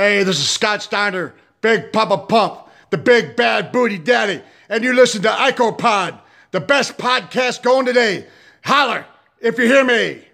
Hey, this is Scott Steiner, Big Papa Pump, the big bad booty daddy, and you listen to IcoPod, the best podcast going today. Holler if you hear me.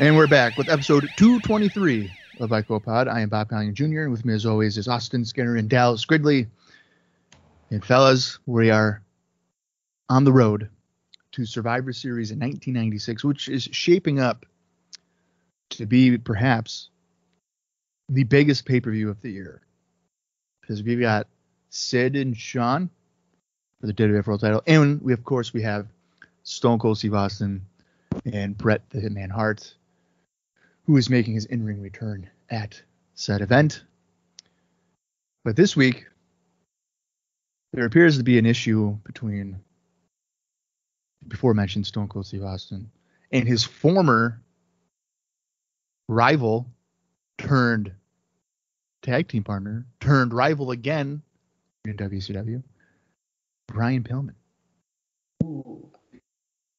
And we're back with episode 223 of IcoPod. I am Bob Collier Jr. and with me as always is Austin Skinner and Dallas Gridley. And fellas, we are on the road to Survivor Series in 1996, which is shaping up to be perhaps the biggest pay-per-view of the year. Because we've got Sid and Shawn for the WWF World Title, and we of course we have Stone Cold Steve Austin and Bret the Hitman Hart who is making his in-ring return at said event. But this week, there appears to be an issue between before mentioned Stone Cold Steve Austin and his former rival turned tag team partner turned rival again in WCW, Brian Pillman.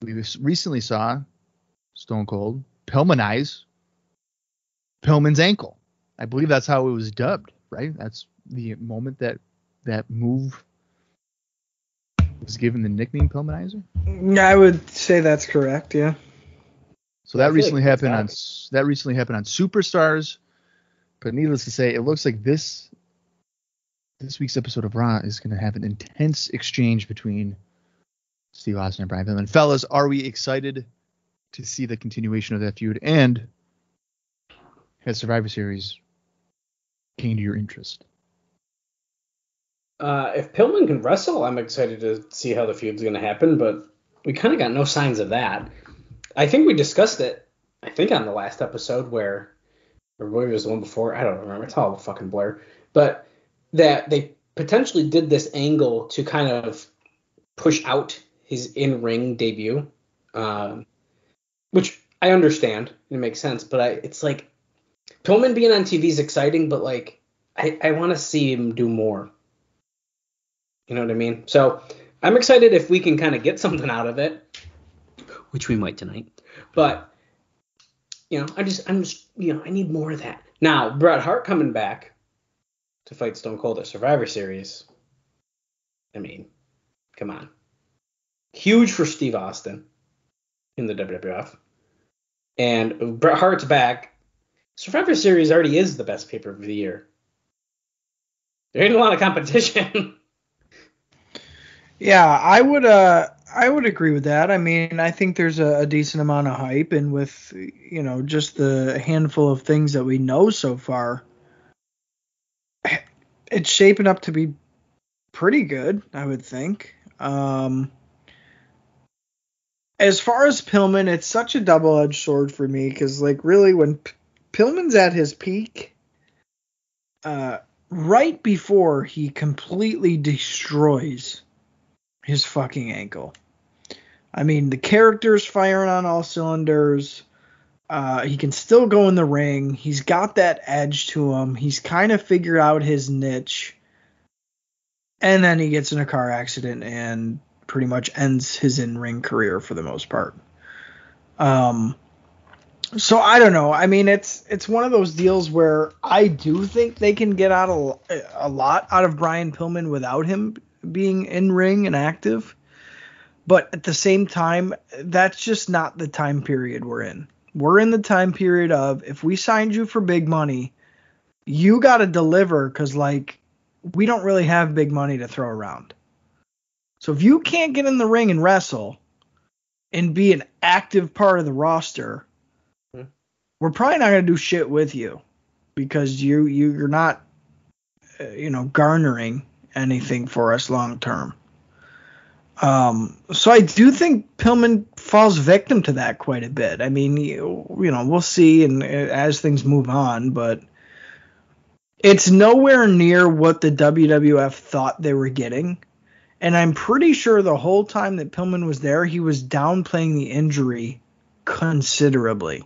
We recently saw Stone Cold Pillmanize Pillman's ankle. I believe that's how it was dubbed, right? That's the moment that that move was given the nickname Pillmanizer. I would say that's correct. Yeah. So that recently like happened on that recently happened on Superstars, but needless to say, it looks like this this week's episode of Raw is going to have an intense exchange between Steve Austin and Brian Pillman. Fellas, are we excited to see the continuation of that feud? And has Survivor Series came to your interest? Uh, if Pillman can wrestle, I'm excited to see how the feud's going to happen, but we kind of got no signs of that. I think we discussed it, I think on the last episode where, or maybe it was the one before, I don't remember. It's all a fucking blur. But that they potentially did this angle to kind of push out his in ring debut, um, which I understand. It makes sense, but I, it's like Pillman being on TV is exciting, but like I, I want to see him do more. You know what I mean? So I'm excited if we can kind of get something out of it, which we might tonight. But you know, I just I'm just you know I need more of that. Now Bret Hart coming back to fight Stone Cold at Survivor Series. I mean, come on, huge for Steve Austin in the WWF, and Bret Hart's back Survivor Series already is the best paper of the year. There ain't a lot of competition. yeah, I would uh I would agree with that. I mean, I think there's a, a, decent amount of hype, and with you know just the handful of things that we know so far, it's shaping up to be pretty good. I would think. Um, as far as Pillman, it's such a double-edged sword for me because, like, really, when Pillman's at his peak uh, right before he completely destroys his fucking ankle. I mean, the character's firing on all cylinders. Uh, he can still go in the ring. He's got that edge to him. He's kind of figured out his niche. And then he gets in a car accident and pretty much ends his in ring career for the most part. Um, so I don't know. I mean, it's it's one of those deals where I do think they can get out a, a lot out of Brian Pillman without him being in ring and active. But at the same time, that's just not the time period we're in. We're in the time period of if we signed you for big money, you got to deliver because like we don't really have big money to throw around. So if you can't get in the ring and wrestle and be an active part of the roster we're probably not going to do shit with you because you, you you're not uh, you know garnering anything for us long term. Um, so I do think Pillman falls victim to that quite a bit. I mean, you, you know, we'll see and uh, as things move on, but It's nowhere near what the WWF thought they were getting. And I'm pretty sure the whole time that Pillman was there, he was downplaying the injury considerably.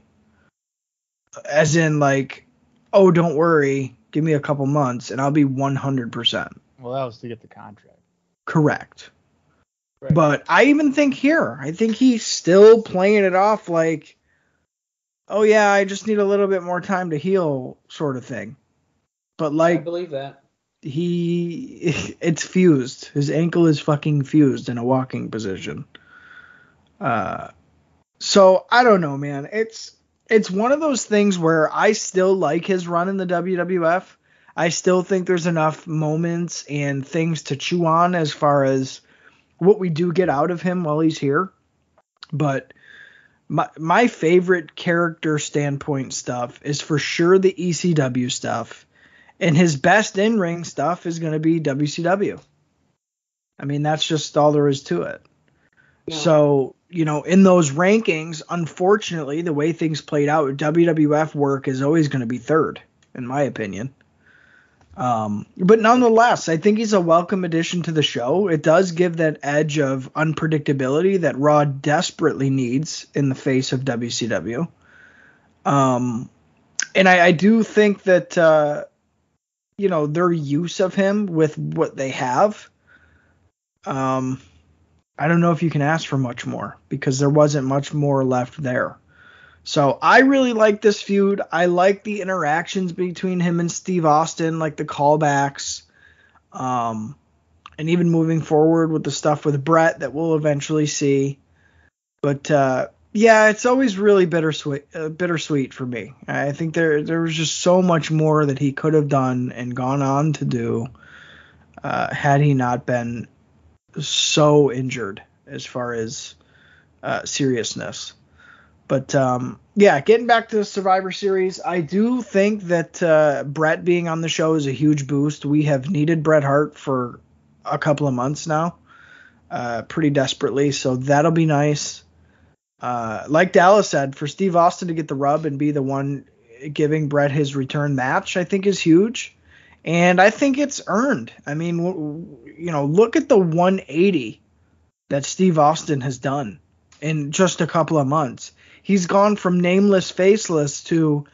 As in, like, oh, don't worry, give me a couple months and I'll be 100%. Well, that was to get the contract. Correct. Right. But I even think here, I think he's still playing it off like, oh yeah, I just need a little bit more time to heal, sort of thing. But like, I believe that. he, it's fused. His ankle is fucking fused in a walking position. Uh, so I don't know, man. It's it's one of those things where I still like his run in the WWF. I still think there's enough moments and things to chew on as far as what we do get out of him while he's here. But my my favorite character standpoint stuff is for sure the ECW stuff, and his best in ring stuff is going to be WCW. I mean, that's just all there is to it. No. So, you know, in those rankings, unfortunately, the way things played out, WWF work is always going to be third, in my opinion. Um, but nonetheless, I think he's a welcome addition to the show. It does give that edge of unpredictability that Raw desperately needs in the face of WCW. Um, and I, I do think that, uh, you know, their use of him with what they have, um, I don't know if you can ask for much more because there wasn't much more left there. So I really like this feud. I like the interactions between him and Steve Austin, like the callbacks, um, and even moving forward with the stuff with Bret that we'll eventually see. But uh, yeah, it's always really bittersweet, uh, bittersweet for me. I think there there was just so much more that he could have done and gone on to do uh, had he not been so injured as far as uh, seriousness. But um, yeah, getting back to the Survivor Series, I do think that uh, Bret being on the show is a huge boost. We have needed Bret Hart for a couple of months now, uh, pretty desperately. So that'll be nice. Uh, like Dallas said, for Steve Austin to get the rub and be the one giving Bret his return match, I think is huge. And I think it's earned. I mean, you know, look at the 180 that Steve Austin has done in just a couple of months. He's gone from nameless, faceless to,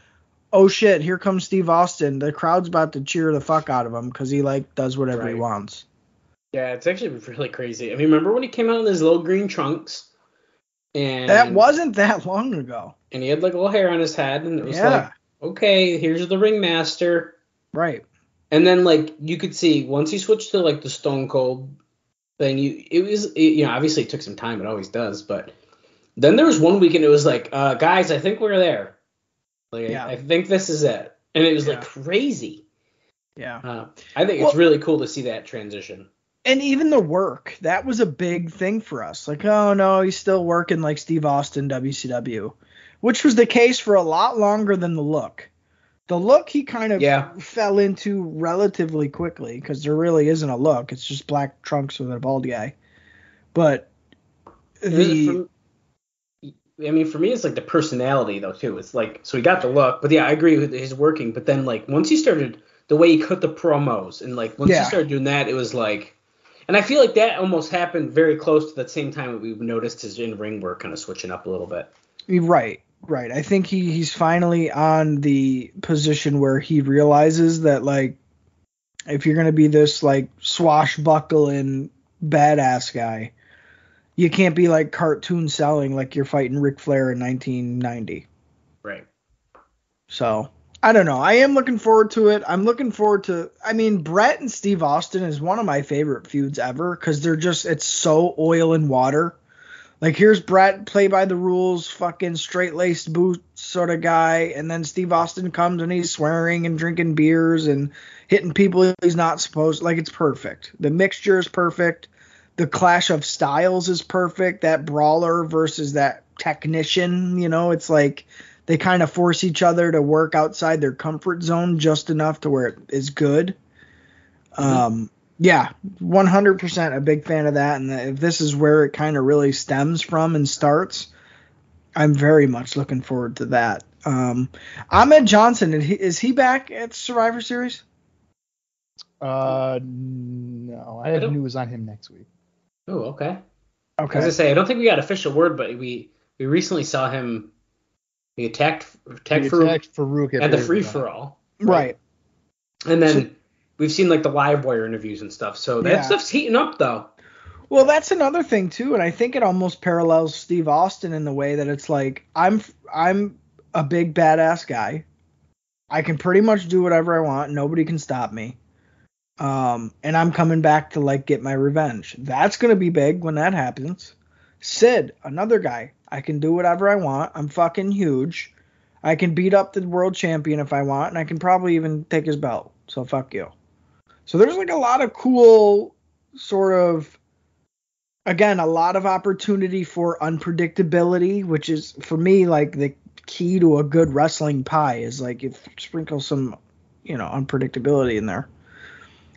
oh shit, here comes Steve Austin. The crowd's about to cheer the fuck out of him because he like does whatever he wants. Yeah, it's actually really crazy. I mean, remember when he came out in his little green trunks? And That wasn't that long ago. and he had like a little hair on his head, and it was Yeah. like, okay, here's the ringmaster. Right. And then like you could see once he switched to like the Stone Cold thing, you it was it, you know obviously it took some time, it always does, but then there was one weekend it was like, uh, guys, I think we're there. Like Yeah. I think this is it, and it was Yeah. like crazy. Yeah. Uh, I think Well- it's really cool to see that transition. and even the work that was a big thing for us like oh no he's still working like steve austin wcw which was the case for a lot longer than the look the look he kind of Yeah. fell into relatively quickly because there really isn't a look it's just black trunks with a bald guy but the I mean, for me, it's like the personality though too. It's like so he got the look, but yeah, I agree with his working. But then like once he started the way he cut the promos and like once Yeah. he started doing that, it was like, and I feel like that almost happened very close to the same time that we noticed his in ring work kind of switching up a little bit. Right, right. I think he he's finally on the position where he realizes that like if you're gonna be this like swashbuckling badass guy, you can't be like cartoon selling like you're fighting Ric Flair in 1990. Right. So I don't know. I am looking forward to it. I'm looking forward to. I mean, Bret and Steve Austin is one of my favorite feuds ever because they're just it's so oil and water. Like here's Bret, play by the rules, fucking straight laced boots sort of guy, and then Steve Austin comes and he's swearing and drinking beers and hitting people he's not supposed. Like it's perfect. The mixture is perfect. The clash of styles is perfect. That brawler versus that technician, you know, it's like they kind of force each other to work outside their comfort zone just enough to where it is good. Um, yeah, 100% a big fan of that. And if this is where it kind of really stems from and starts, I'm very much looking forward to that. Um, Ahmed Johnson, is he, is he back at Survivor Series? Uh, no, I have don't- news on him next week. Oh, okay. Okay. As I say I don't think we got official word, but we we recently saw him. He attacked attacked He for attacked Farouk at the free for all, Right. and then So- we've seen like the live wire interviews and stuff. So that Yeah. stuff's heating up though. Well, that's another thing too, and I think it almost parallels Steve Austin in the way that it's like I'm I'm a big badass guy. I can pretty much do whatever I want. Nobody can stop me. Um, and I'm coming back to like get my revenge. That's gonna be big when that happens. Sid, another guy. I can do whatever I want. I'm fucking huge. I can beat up the world champion if I want, and I can probably even take his belt. So fuck you. So there's like a lot of cool sort of again a lot of opportunity for unpredictability which is for me like the key to a good wrestling pie is like if sprinkle some you know unpredictability in there.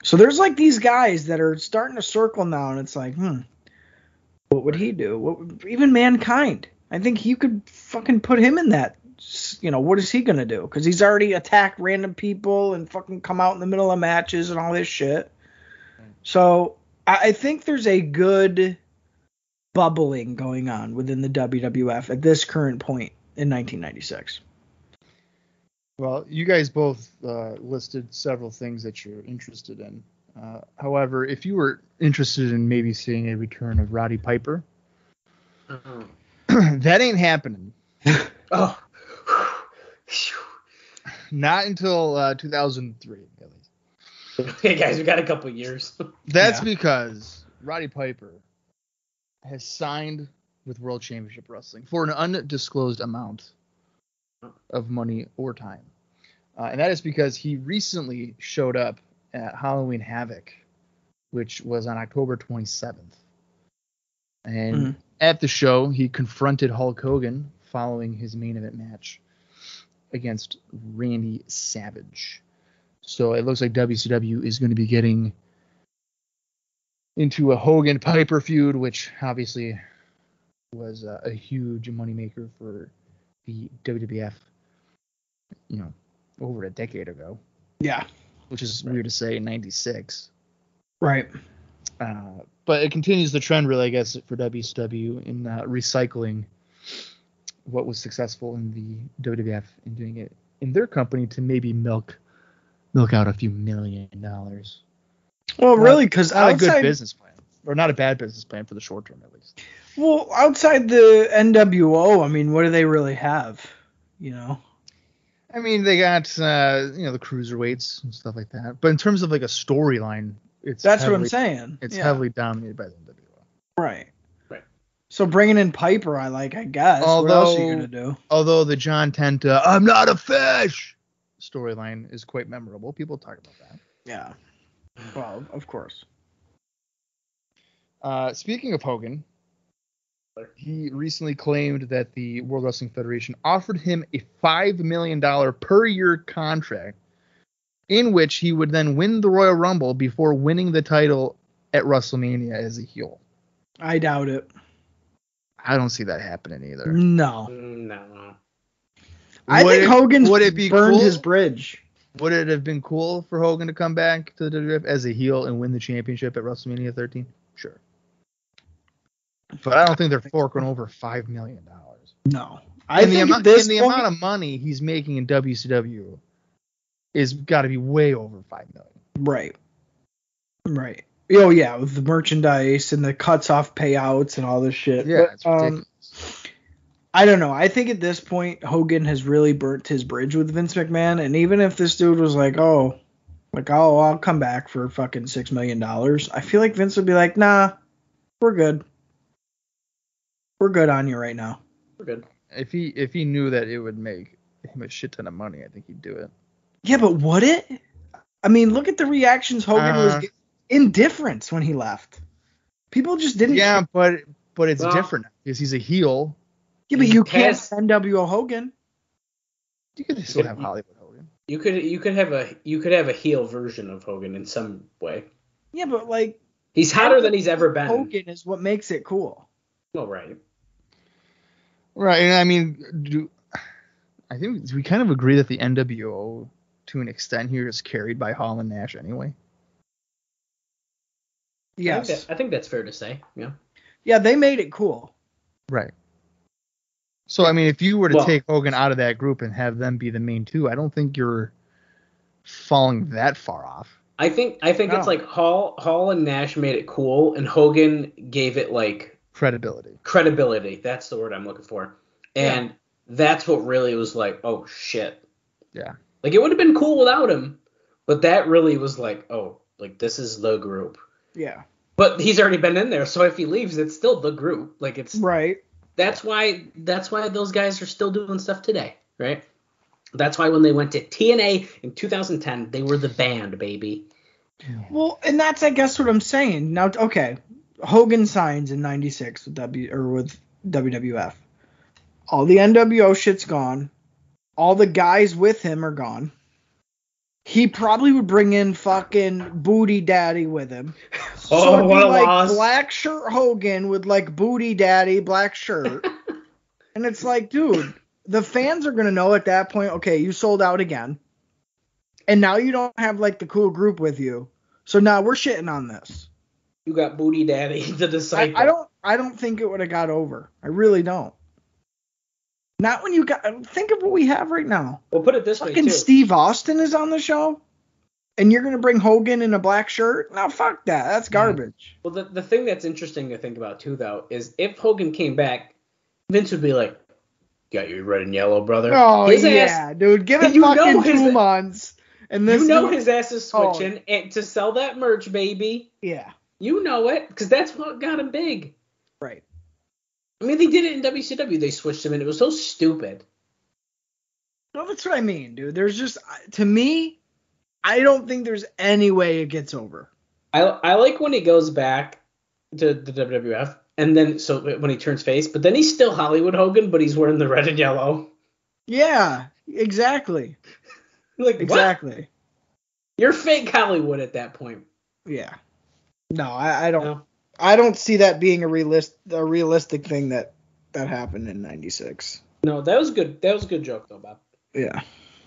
So there's like these guys that are starting to circle now and it's like hmm what would he do? What would, even mankind. I think you could fucking put him in that you know what is he gonna do because he's already attacked random people and fucking come out in the middle of matches and all this shit so I I think there's a good bubbling going on within the WWF at this current point in 1996. Well, you guys both uh, listed several things that you're interested in. Uh, however, if you were interested in maybe seeing a return of Roddy Piper, that ain't happening. Oh. Not until uh, 2003, at least. okay, guys, we got a couple years. That's Yeah. because Roddy Piper has signed with World Championship Wrestling for an undisclosed amount of money or time. Uh, and that is because he recently showed up at Halloween Havoc, which was on October 27th. And Mhm. at the show, he confronted Hulk Hogan following his main event match against Randy Savage. So it looks like WCW is going to be getting into a Hogan Piper feud, which obviously was uh, a huge moneymaker for the WWF, you know, over a decade ago, Yeah. which is weird to say in 96. Right. Uh, but it continues the trend, really, I guess, for WCW in uh, recycling what was successful in the WWF and doing it in their company to maybe milk milk out a few million dollars. Well, Not- really, because Not a good business plan, or not a bad business plan for the short term, at least. well, outside the NWO, I mean, what do they really have? You know. I mean, they got uh, you know the cruiserweights and stuff like that. But in terms of like a storyline, it's That's heavily, what I'm saying. It's Yeah. heavily dominated by the NWO. Right. Right. So bringing in Piper, I like. I guess. what else are you Although- gonna do? Although the John Tenta "I'm not a fish" storyline is quite memorable, people talk about that. Yeah. Well, of course. Uh, speaking of Hogan, he recently claimed that the World Wrestling Federation offered him a five million dollar per year contract, in which he would then win the Royal Rumble before winning the title at WrestleMania as a heel. I doubt it. I don't see that happening either. No. Mm, no. I Would think it- Hogan's would it be burned cool? his bridge. Would it have been cool for Hogan to come back to the WWF as a heel and win the championship at WrestleMania 13? Sure. But I don't think they're forking over five million dollars. No. I And the, think amount, at this and the point, amount of money he's making in WCW is got to be way over five million. Right. Right. Oh yeah, with the merchandise and the cuts off payouts and all this shit. Yeah, But, it's um, ridiculous. I don't know. I think at this point Hogan has really burnt his bridge with Vince McMahon, and even if this dude was like, oh, like oh, I'll come back for fucking six million dollars, I feel like Vince would be like, nah, we're good. We're good on you right now. We're good. if he if he knew that it would make him a shit ton of money, I think he'd do it. Yeah, but would it? I mean, look at the reactions Hogan was Uh, ge- indifference when he left. People just didn't. Yeah, but but it's Well- different because he's a heel. yeah but you can't Past- NWO Hogan. You could still have Hollywood Hogan. You could you could have a you could have a heel version of Hogan in some way. Yeah, but like He's hotter than he's ever been. Hogan is what makes it cool. Well, right. Right, and I mean, do I think we kind of agree that the NWO to an extent here is carried by Hall and Nash anyway. I Yes. think, that- I think that's fair to say. Yeah. Yeah, they made it cool. Right. So I mean, if you were to Well- take Hogan out of that group and have them be the main two, I don't think you're falling that far off. I think I think it's like Hall Hall and Nash made it cool, and Hogan gave it like Credibility. credibility. That's the word I'm looking for. And that's what really was like, oh shit. Yeah. Like it would have been cool without him, but that really was like, oh, like this is the group. Yeah. But he's already been in there, so if he leaves, it's still the group. Like it's Right. that's why that's why those guys are still doing stuff today, right? That's why when they went to TNA in 2010, they were the band, baby. Well, and that's I guess what I'm saying. Now, okay, Hogan signs in '96 with W or with WWF. All the NWO shit's gone. All the guys with him are gone. He probably would bring in fucking Booty Daddy with him. Oh, so Oh, it'd be what a like loss. black shirt Hogan with like Booty Daddy black shirt. and it's like, dude, the fans are gonna know at that point, okay, you sold out again. And now you don't have like the cool group with you. So now we're shitting on this. You got Booty Daddy, the I, disciple. I don't I don't think it would have got over. I really don't. Not when you got think of what we have right now. Well, put it this way Fucking too. Steve Austin is on the show. And you're gonna bring Hogan in a black shirt? No, fuck that. That's garbage. Well, the, the thing that's interesting to think about too, though, is if Hogan came back, Vince would be like, "Got your red and yellow, brother." Oh his yeah, ass, dude. Give it fucking his- two months. And this you know dude- his ass is Oh. switching, and to sell that merch, baby, Yeah, you know it, because that's what got him big. right. I mean, they did it in WCW. They switched him, and it was so stupid. No, that's what I mean, dude. There's just to me, I don't think there's any way it gets over. I I like when he goes back to the WWF, and then so when he turns face, but then he's still Hollywood Hogan, but he's wearing the red and yellow. Yeah, exactly. Like what? Exactly. You're fake Hollywood at that point. Yeah. No, I, I don't. No. I don't see that being a realist a realistic thing that that happened in '96. No, that was good. That was a good joke though, Bob. Yeah.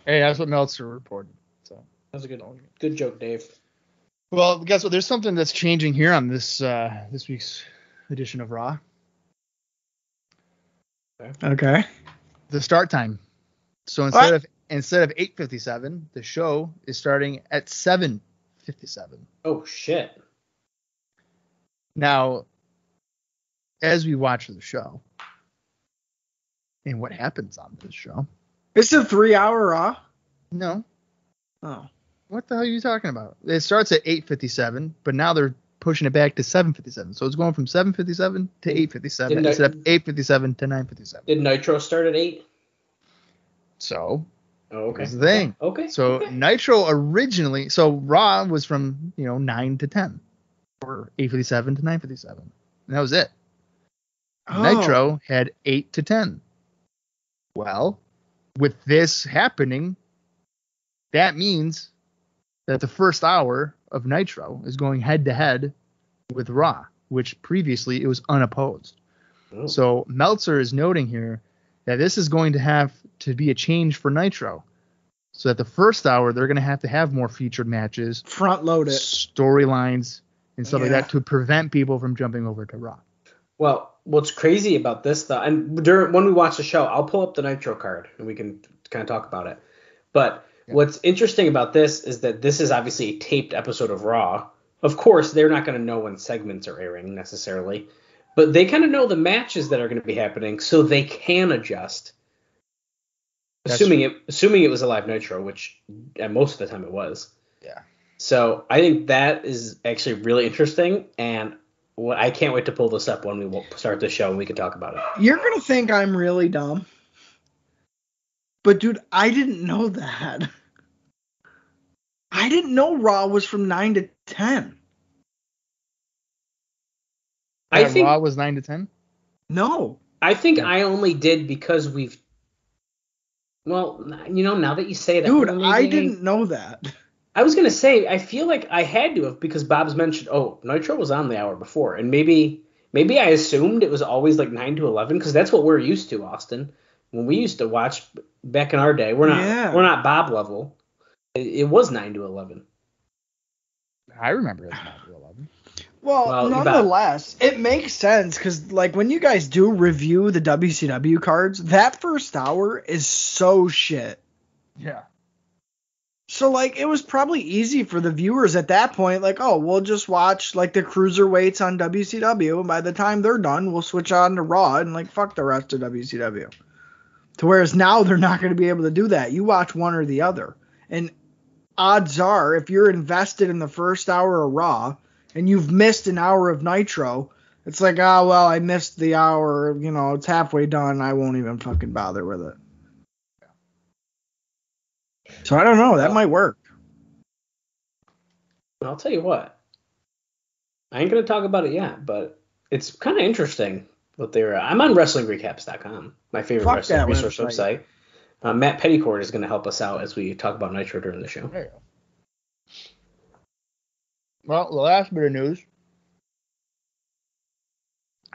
Hey, that's what Meltzer reported. So. That was a good good joke, Dave. Well, guess what? There's something that's changing here on this uh, this week's edition of Raw. Okay. The start time. So instead of instead of 8:57, the show is starting at 7:57. Oh shit. Now, as we watch the show, and what happens on this show? It's a three-hour Raw. No, Oh. What the hell are you talking about? It starts at 8:57, but now they're pushing it back to 7:57. So it's going from 7:57 to 8:57 Didn't I- instead of 8:57 to 9:57. Did Nitro start at eight? So Oh, okay. Here's the thing. Okay. So okay. Nitro originally, so Raw was from you know nine to ten, or eight fifty seven to nine fifty seven, and that was it. Oh. Nitro had eight to ten. Well, with this happening, that means that the first hour of Nitro is going head to head with Raw, which previously it was unopposed. Oh. So Meltzer is noting here that this is going to have to be a change for Nitro. So that the first hour they're going to have to have more featured matches, Front load it. storylines, and stuff like that to prevent people from jumping over to Raw. Well, what's crazy about this though, and during when we watch the show, I'll pull up the Nitro card and we can kind of talk about it. But Yeah. what's interesting about this is that this is obviously a taped episode of Raw. Of course, they're not going to know when segments are airing necessarily, but they kind of know the matches that are going to be happening, so they can adjust. That's assuming it, assuming it was a live Nitro, which uh, most of the time it was. Yeah. So I think that is actually really interesting, and what I can't wait to pull this up when we start the show and we can talk about it. You're gonna think I'm really dumb. But dude, I didn't know that. I didn't know Raw was from nine to ten. I That think Raw was nine to ten. No. I think Yeah. I only did because we've. Well, you know, now that you say that, Dude, maybe- I didn't know that. I was gonna say I feel like I had to have because Bob's mentioned. Oh, Nitro was on the hour before, and maybe maybe I assumed it was always like nine to eleven because that's what we're used to, Austin. When we used to watch back in our day, we're not Yeah. we're not Bob level. It, it was nine to eleven. I remember it as nine to eleven. Well, Well, you bet. nonetheless, it makes sense because, like, when you guys do review the WCW cards, that first hour is so shit. Yeah. So, like, it was probably easy for the viewers at that point, like, oh, we'll just watch, like, the cruiserweights on WCW, and by the time they're done, we'll switch on to Raw and, like, fuck the rest of WCW. To whereas now they're not going to be able to do that. You watch one or the other. And odds are, if you're invested in the first hour of Raw and you've missed an hour of Nitro, it's like, oh, well, I missed the hour, you know, it's halfway done. I won't even fucking bother with it. So I don't know. That uh, might work. I'll tell you what. I ain't gonna talk about it yet, but it's kind of interesting what they're. I'm on WrestlingRecaps.com, my favorite Fuck wrestling resource website. website. Uh, Matt Peddycord is gonna help us out as we talk about Nitro during the show. There you go. Well, the last bit of news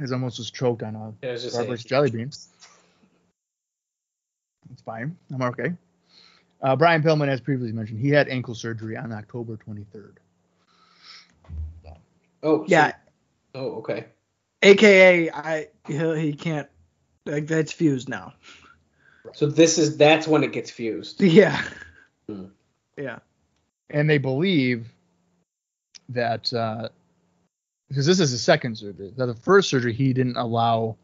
is almost just choked on a Yeah, I just Starburst jelly beans. It's fine. I'm okay. Uh, Brian Pillman, as previously mentioned, he had ankle surgery on October 23rd. Oh so- Yeah, oh okay. aka I he, he can't like that's fused now. So this is that's when it gets fused. Yeah. Hmm. Yeah. And they believe that uh, because this is his second surgery. That the first surgery he didn't allow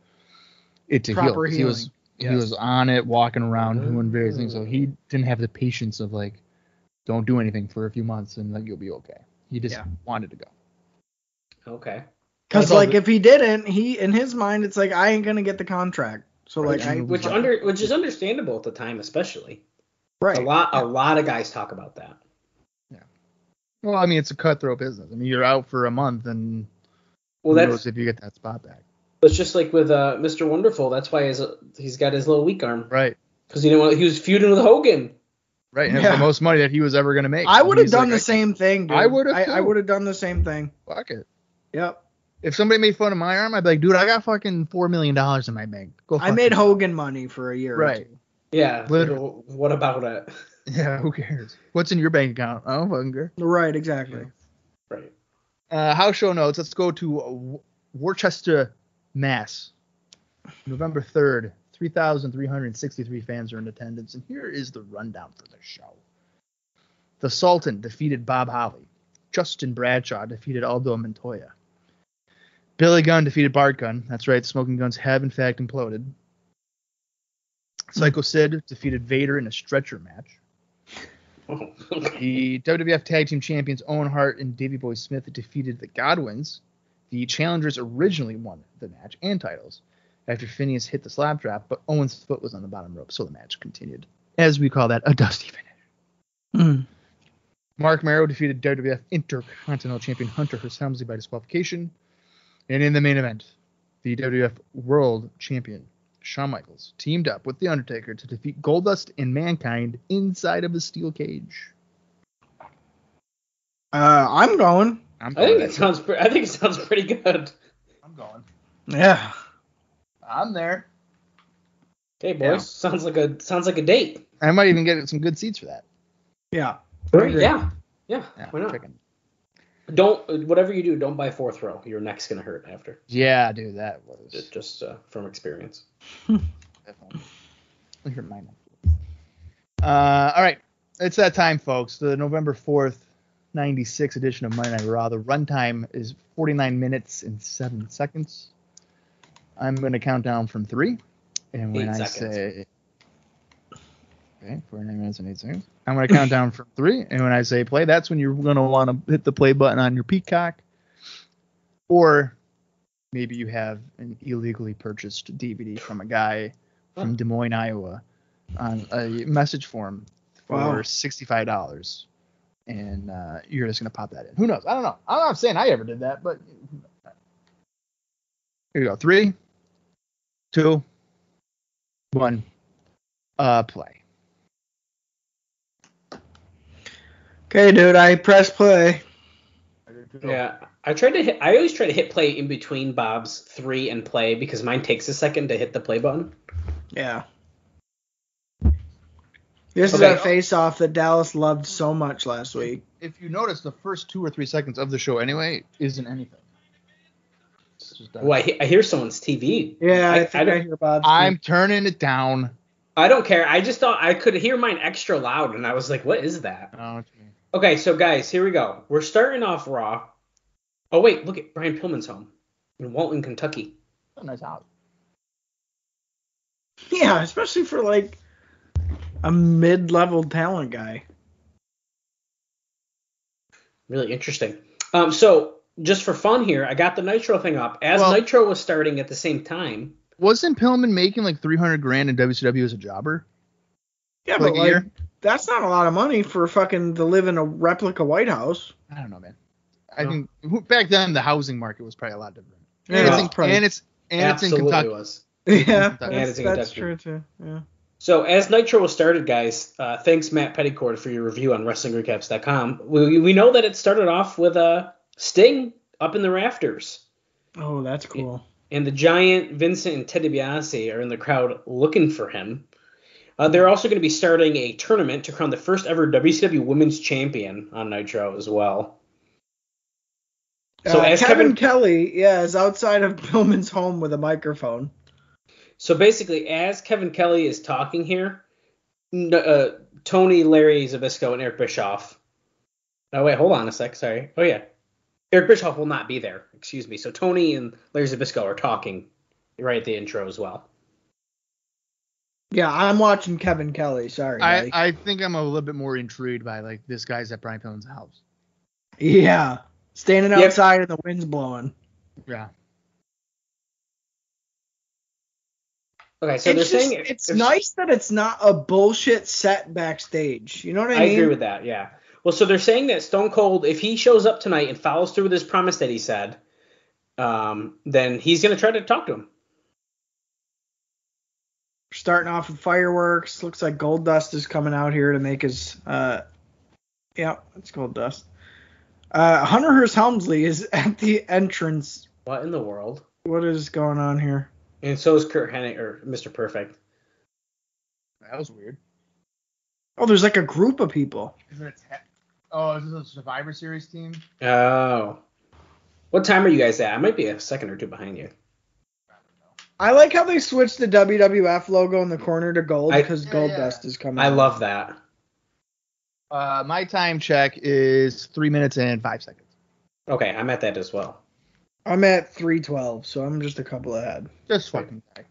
it to Proper heal. He was healing. he was on it, walking around, doing various things. So Mm. he didn't have the patience of like, don't do anything for a few months and like you'll be okay. He just Yeah. wanted to go. Okay. Cuz like the- if he didn't, he in his mind it's like I ain't going to get the contract. So like Right. I Which under which is understandable at the time, especially. right. A lot a lot of guys talk about that. Yeah. Well, I mean, it's a cutthroat business. I mean, you're out for a month, and Well, who that's knows if you get that spot back. it's just like with uh, Mr. Wonderful. That's why his, he's got his little weak arm Right. because you know what he was feuding with Hogan. Right. And Yeah. the most money that he was ever going to make. I would have done like, the I- same thing, dude. I would've I, I would have done the same thing. Fuck it. Yep. If somebody made fun of my arm, I'd be like, dude, I got fucking four million dollars in my bank. Go. I made yourself." Hogan money for a year. or Right. two. Yeah. Literally. What about it? Yeah. Who cares? What's in your bank account? I don't fucking care. Right, exactly. Right. Uh, house show notes. Let's go to uh, Worcester, Mass. November 3rd. 3,363 fans are in attendance. And here is the rundown for the show. The Sultan defeated Bob Holly. Justin Bradshaw defeated Aldo Montoya. Billy Gunn defeated Bart Gunn. That's right, Smoking Guns have in fact imploded. Psycho Sid defeated Vader in a stretcher match. The WWF Tag Team Champions Owen Hart and Davey Boy Smith defeated the Godwinns. The challengers originally won the match and titles after Phineas hit the slop drop, but Owen's foot was on the bottom rope, so the match continued. As we call that, a dusty finish. Mm. Marc Mero defeated WWF Intercontinental Champion Hunter Hearst Helmsley by disqualification. And in the main event, the WWF World Champion Shawn Michaels teamed up with The Undertaker to defeat Goldust and Mankind inside of a steel cage. Uh, I'm going. I'm I think it sounds. Pre- I think it sounds pretty good. I'm going. Yeah. I'm there. Okay, boys. Yeah. Sounds like a sounds like a date. I might even get some good seats for that. Yeah. Yeah. Yeah. Yeah, Why not? chicken. Don't whatever you do, don't buy fourth row. Your neck's gonna hurt after. Yeah, dude, that was Just, just uh, from experience. definitely. Hurt my neck. Uh, all right, it's that time, folks. The November fourth, '96 edition of Monday Night Raw. The runtime is 49 minutes and seven seconds. I'm gonna count down from three, and when Eight I seconds. say okay, 49 minutes and eight seconds. I'm gonna count down from three, and when I say play, that's when you're gonna want to hit the play button on your Peacock, or maybe you have an illegally purchased DVD from a guy from Des Moines, Iowa, on a message form for Wow. sixty-five dollars, and uh, you're just gonna pop that in. Who knows? I don't know. I'm not saying I ever did that, but here you go. Three, two, one, uh, play. Okay, dude. I press play. Yeah, I tried to hit. I always try to hit play in between Bob's three and play because mine takes a second to hit the play button. Yeah. This Okay. is a face off that Dallas loved so much last week. If you notice, the first two or three seconds of the show anyway isn't anything. It's just, Oh, I, he- I hear someone's TV. Yeah, I, I, think I, I hear Bob's. I'm turning it down. I don't care. I just thought I could hear mine extra loud, and I was like, "What is that?" Oh, I don't know what you mean. Okay, so guys, here we go. We're starting off Raw. Oh wait, look at Brian Pillman's home in Walton, Kentucky. That's a nice house. Yeah, especially for like a mid-level talent guy. Really interesting. Um, so just for fun here, I got the Nitro thing up. As Well- Nitro was starting at the same time. Wasn't Pillman making like 300 grand in WCW as a jobber? Yeah, For but like year? that's not a lot of money for fucking to live in a replica White House. I don't know, man. I No. think back then the housing market was probably a lot different. Yeah, and, it's it's in, probably- and it's and it's in Absolutely Kentucky. was. Yeah, And that's, that's true too. Yeah. So as Nitro was started, guys, uh, thanks Matt Peddycord for your review on WrestlingRecaps.com. We we know that it started off with uh, Sting up in the rafters, Oh, that's cool. and the Giant, Vincent, and Ted DiBiase are in the crowd looking for him. Uh, they're also going to be starting a tournament to crown the first ever WCW Women's Champion on Nitro as well. So uh, as Kevin, Kevin- Kelly, yeah, is outside of Pillman's home with a microphone. So basically, as Kevin Kelly is talking here, n- uh, Tony, Larry Zbyszko, and Eric Bischoff. Oh wait, hold on a sec. Sorry. Oh yeah, Eric Bischoff will not be there. Excuse me. So Tony and Larry Zbyszko are talking right at the intro as well. Yeah, I'm watching Kevin Kelly. Sorry. I, buddy. I think I'm a little bit more intrigued by like this guy's at Brian Pillman's house. yeah, standing Yep. outside and the wind's blowing. Yeah. Okay, so it's they're just, saying it's if- nice that it's not a bullshit set backstage. You know what I, I mean? I agree with that. Yeah. Well, so they're saying that Stone Cold, if he shows up tonight and follows through with his promise that he said, um, then he's gonna try to talk to him. Starting off with fireworks. Looks like Goldust is coming out here to make his. Uh, yeah, it's Goldust. Uh, Hunter Hearst Helmsley is at the entrance. What in the world? What is going on here? And so is Curt Hennig or Mr. Perfect. That was weird. Oh, there's like a group of people. Is it oh, is this a Survivor Series team? Oh. What time are you guys at? I might be a second or two behind you. I like how they switched the WWF logo in the corner to gold I- because Yeah, Gold yeah. Dust is coming. I out. love that. Uh, my time check is three minutes and five seconds. Okay, I'm at that as well. I'm at 312, so I'm just a couple ahead. Just fucking guy.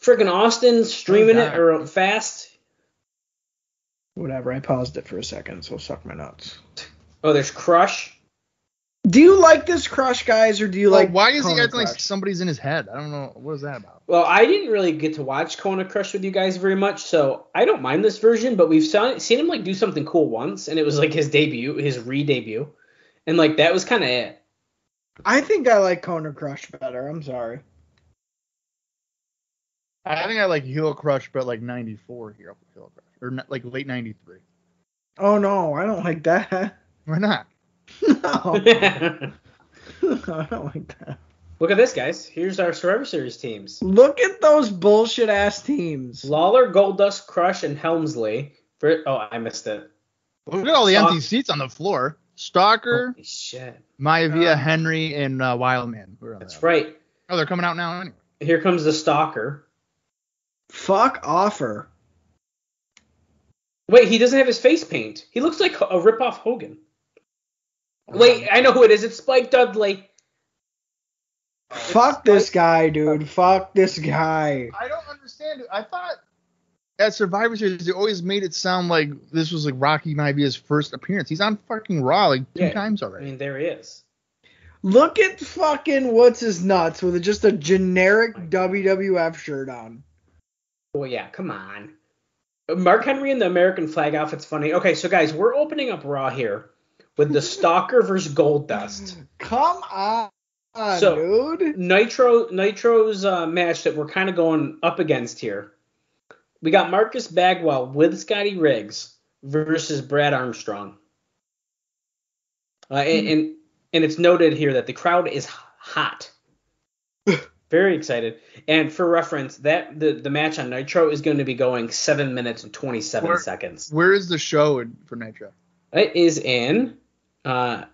Freaking Austin streaming Oh, it God. or fast. Whatever. I paused it for a second, so suck my nuts. Oh, there's Crush. Do you like this crush, guys, or do you Well, like? why is he acting like somebody's in his head? I don't know. What is that about? Well, I didn't really get to watch Kona Crush with you guys very much, so I don't mind this version. But we've saw, seen him like do something cool once, and it was like his debut, his re-debut, and like that was kind of it. I think I like Kona Crush better. I'm sorry. I think I like Heel Crush, but like '94 Heel Heel Crush, or like late '93. Oh no, I don't like that. Why not? No, Look I don't like that. Look at this, guys. Here's our Survivor Series teams: Look at those bullshit ass teams. Lawler, Goldust, Crush, and Helmsley. For, oh, I missed it. Look at all the Stalk- empty seats on the floor. Stalker, Holy shit. Maivia, Uh, Henry, and uh, Wildman. Who are on That's that? right. Oh, they're coming out now anyway. Here comes the Stalker. Fuck offer. Wait, he doesn't have his face paint. He looks like a rip-off Hogan. Wait, I know who it is. It's Spike Dudley. Fuck this guy, dude. Fuck this guy. I don't understand. I thought at Survivor Series they always made it sound like this was like Rocky Maivia's first appearance. He's on fucking Raw like two Yeah. times already. I mean, there he is. Look at fucking what's his nuts with just a generic WWF shirt on. Well, yeah, come on. Mark Henry in the American flag outfit's funny. Okay, so guys, we're opening up Raw here with the Stalker versus Goldust. Come on, So- dude. Nitro Nitro's uh, match that we're kind of going up against here. We got Marcus Bagwell with Scotty Riggs versus Brad Armstrong. Uh, and, and and it's noted here that the crowd is hot. Very excited. And for reference, that the, the match on Nitro is going to be going seven minutes and twenty seven seconds. Where is the show in, for Nitro? It is in uh,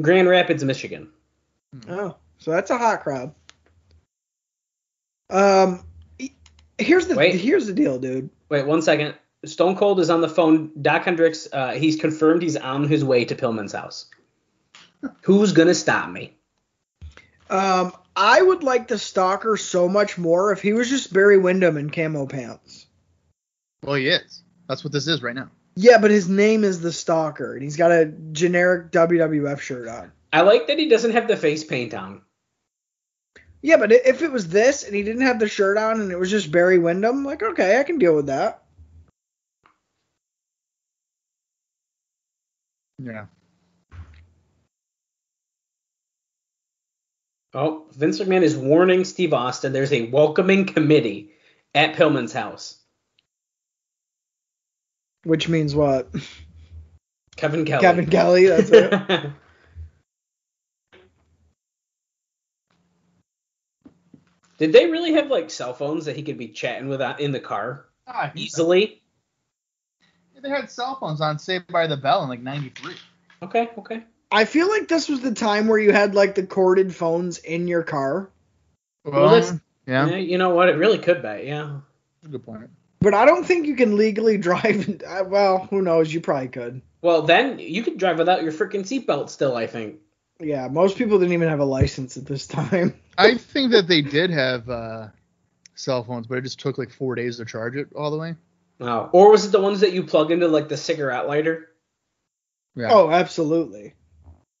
Grand Rapids, Michigan. Oh, So that's a hot crowd. Um, here's the Wait. here's the deal, dude. Wait one second. Stone Cold is on the phone. Doc Hendrix, uh, he's confirmed he's on his way to Pillman's house. Who's gonna stop me? Um, I would like the Stalker so much more if he was just Barry Windham in camo pants. Well, he is. That's what this is right now. Yeah, but his name is the Stalker, and he's got a generic WWF shirt on. I like that he doesn't have the face paint on. Yeah, but if it was this and he didn't have the shirt on and it was just Barry Windham, like okay, I can deal with that. Yeah. Oh, Vince McMahon is warning Steve Austin there's a welcoming committee at Pillman's house. Which means what? Kevin Kelly. Kevin Kelly. That's it. Did they really have like cell phones that he could be chatting with out- in the car ah, easily? They had cell phones on Saved by the Bell in like '93. Okay, okay. I feel like this was the time where you had like the corded phones in your car, Well, that's- yeah, Yeah, you know what? It really could be. Yeah. That's a good point. But I don't think you can legally drive. uh, Well, who knows? You probably could. Well, then you could drive without your freaking seatbelt still. I think. Yeah, most people didn't even have a license at this time. I think that they did have uh, cell phones, but it just took like four days to charge it all the way. Oh. Or was it the ones that you plug into like the cigarette lighter? Yeah. Oh, absolutely,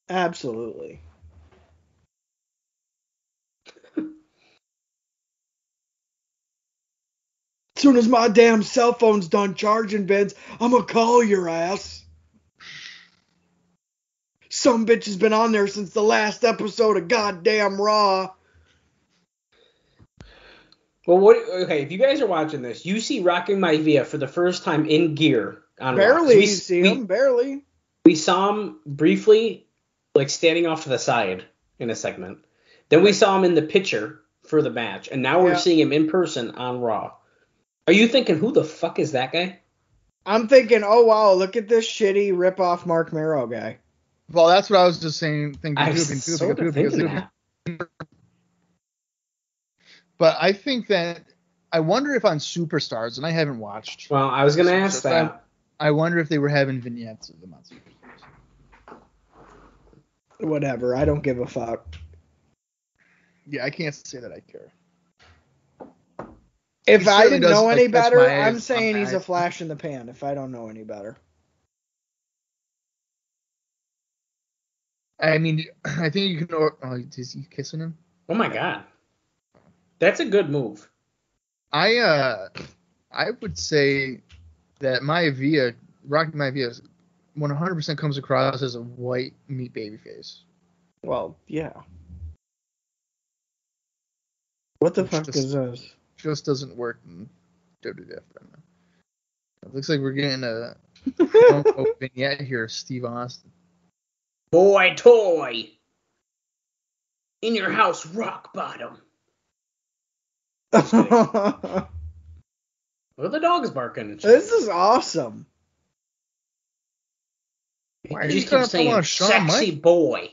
absolutely. Soon as my damn cell phone's done charging, Vince, I'm gonna call your ass. Some bitch has been on there since the last episode of goddamn Raw. Well, what? Okay, if you guys are watching this, you see Rocky Maivia for the first time in gear on Raw. Barely We- see we- him, barely. we saw him briefly, like standing off to the side in a segment. Then we saw him in the picture for the match, and now we're Yeah. seeing him in person on Raw. Are you thinking who the fuck is that guy? I'm thinking, oh wow, look at this shitty rip off Marc Mero guy. Well, that's what I was just saying. Thinking I was too, sort of too, thinking it- that. But I think that I wonder if on Superstars, and I haven't watched. Well, I was gonna ask So that. I wonder if they were having vignettes of them on Superstars. Whatever, I don't give a fuck. Yeah, I can't say that I care. If He I didn't know any catch better, my I'm saying he's a flash in the pan. If I don't know any better, I mean, I think you can. Oh, is he kissing him? Oh my god, that's a good move. I uh, I would say that Maivia, Rocky Maivia, 100% comes across as a white meat baby face. well, yeah. What the It's fuck just- is this? Just doesn't work in WWF right now. It looks like we're getting a promo vignette here, Steve Austin. Boy toy. In your house, rock bottom. this What are the dogs barking? and shit? is awesome. Why You are you just trying keep to pull saying on sexy Mike? boy.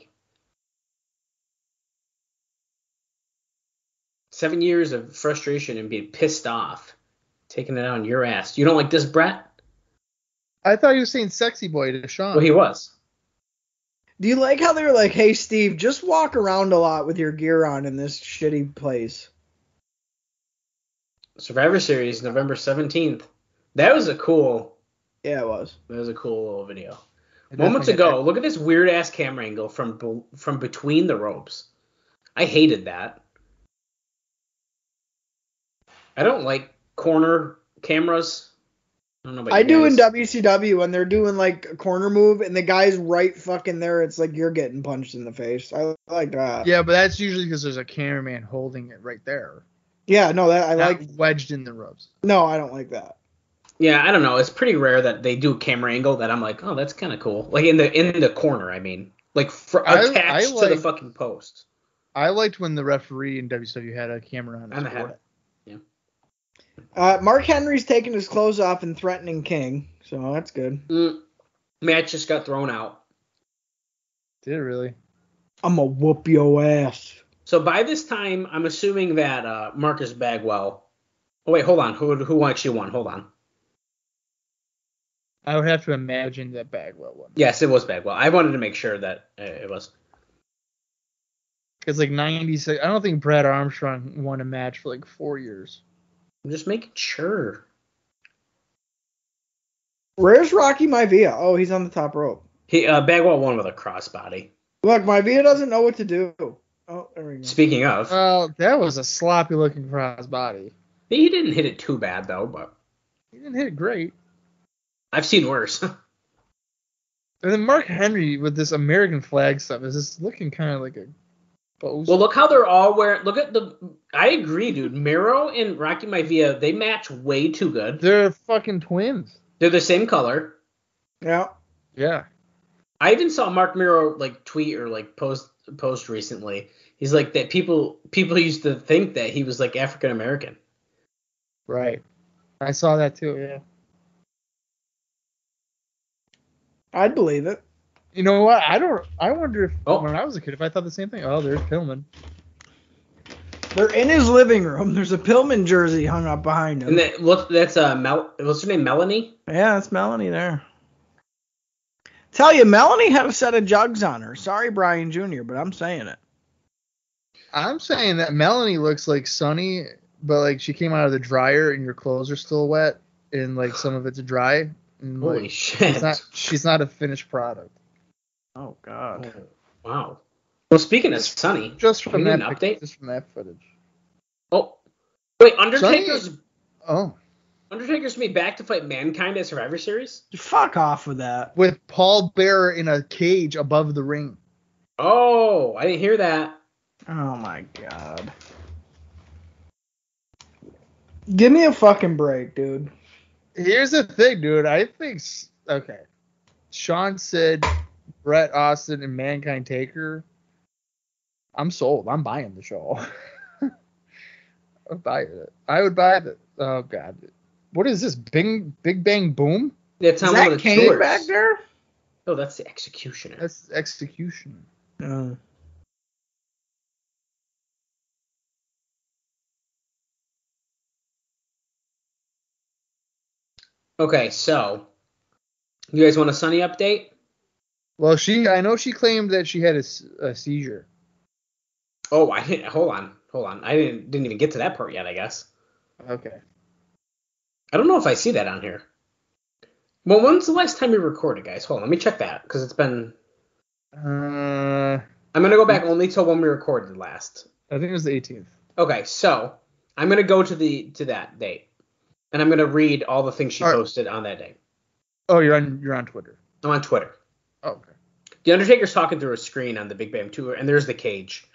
Seven years of frustration and being pissed off, taking it on your ass. You don't like this, Brett? I thought he was saying sexy boy to Shawn. Well, he was. Do you like how they were like, "Hey, Steve, just walk around a lot with your gear on in this shitty place"? Survivor Series, November seventeenth. That was a cool. Yeah, it was. That was a cool little video. I Moments definitely- ago, look at this weird ass camera angle from from between the ropes. I hated that. I don't like corner cameras. I don't know about I do in. WCW when they're doing like a corner move and the guy's right fucking there. It's like you're getting punched in the face. I like that. Yeah, but that's usually because there's a cameraman holding it right there. Yeah, no, that I not like. wedged in the ropes. No, I don't like that. Yeah, I don't know. It's pretty rare that they do a camera angle that I'm like, oh, that's kind of cool. Like in the in the corner, I mean, like fr- I- attached I to the fucking post. I liked when the referee in WCW had a camera on his On the head. Forehead. Uh, Mark Henry's taking his clothes off and threatening King, so that's good. Mm, match just got thrown out. Did it really? I'm gonna whoop your ass. So by this time, I'm assuming that uh, Marcus Bagwell. Oh wait, hold on. Who who actually won? Hold on. I would have to imagine that Bagwell won. Yes, it was Bagwell. I wanted to make sure that uh, it was. It's like 96. I don't think Brad Armstrong won a match for like four years. I'm just making sure. Where's Rocky Maivia? Oh, he's on the top rope. He uh, Bagwell won with a crossbody. Look, Maivia doesn't know what to do. Oh, there we go. Speaking of, Well, that was a sloppy looking crossbody. he didn't hit it too bad though, but He didn't hit it great. I've seen worse. And then Mark Henry with this American flag stuff is just looking kind of like a pose. well, look how they're all wearing. Look at the. I agree, dude. Mero and Rocky Maivia, they match way too good. They're fucking twins. They're the same color. Yeah. Yeah. I even saw Marc Mero like tweet or like post post recently. He's like that people people used to think that he was like African American. Right. I saw that too. Yeah. I'd believe it. You know what? I don't. I wonder if Oh. when I was a kid if I thought the same thing. Oh, there's Pillman. They're in his living room. There's a Pillman jersey hung up behind him. And that look that's uh Mel what's her name Melanie? yeah, that's Melanie there. Tell you, Melanie had a set of jugs on her. Sorry, Brian Jr., but I'm saying it. I'm saying that Melanie looks like Sunny, but like she came out of the dryer and your clothes are still wet and like some of it's dry. And, Holy like, shit. she's not. She's not a finished product. Oh God. Wow. Well, speaking of Sunny, Just from that. an update? Just from that footage. oh wait, Undertaker's Sunny- Oh. Undertaker's gonna be back to fight Mankind at Survivor Series. Fuck off with that. With Paul Bearer in a cage above the ring. Oh, I didn't hear that. Oh my God. Give me a fucking break, dude. Here's the thing, dude. I think okay. Shawn said Bret Austin and Mankind Taker. I'm sold. I'm buying the show. I'm buying it. I would buy it. Oh god. What is this? Bing Big Bang Boom? That's Is one that of the Kane back there? Oh, that's the Executioner. That's execution. Oh. Okay, so you guys want a Sunny update? Well, she I know she claimed that she had a seizure. Oh, I didn't. Hold on, hold on. I didn't didn't even get to that part yet. I guess. Okay. I don't know if I see that on here. Well, when's the last time we recorded, guys? Hold on, let me check that because it's been. Uh, I'm gonna go back only till when we recorded last. I think it was the 18th. Okay, so I'm gonna go to the to that date, and I'm gonna read all the things she All right. posted on that day. Oh, you're on you're on Twitter. I'm on Twitter. Oh, okay. The Undertaker's talking through a screen on the Big Bang tour, and there's the cage.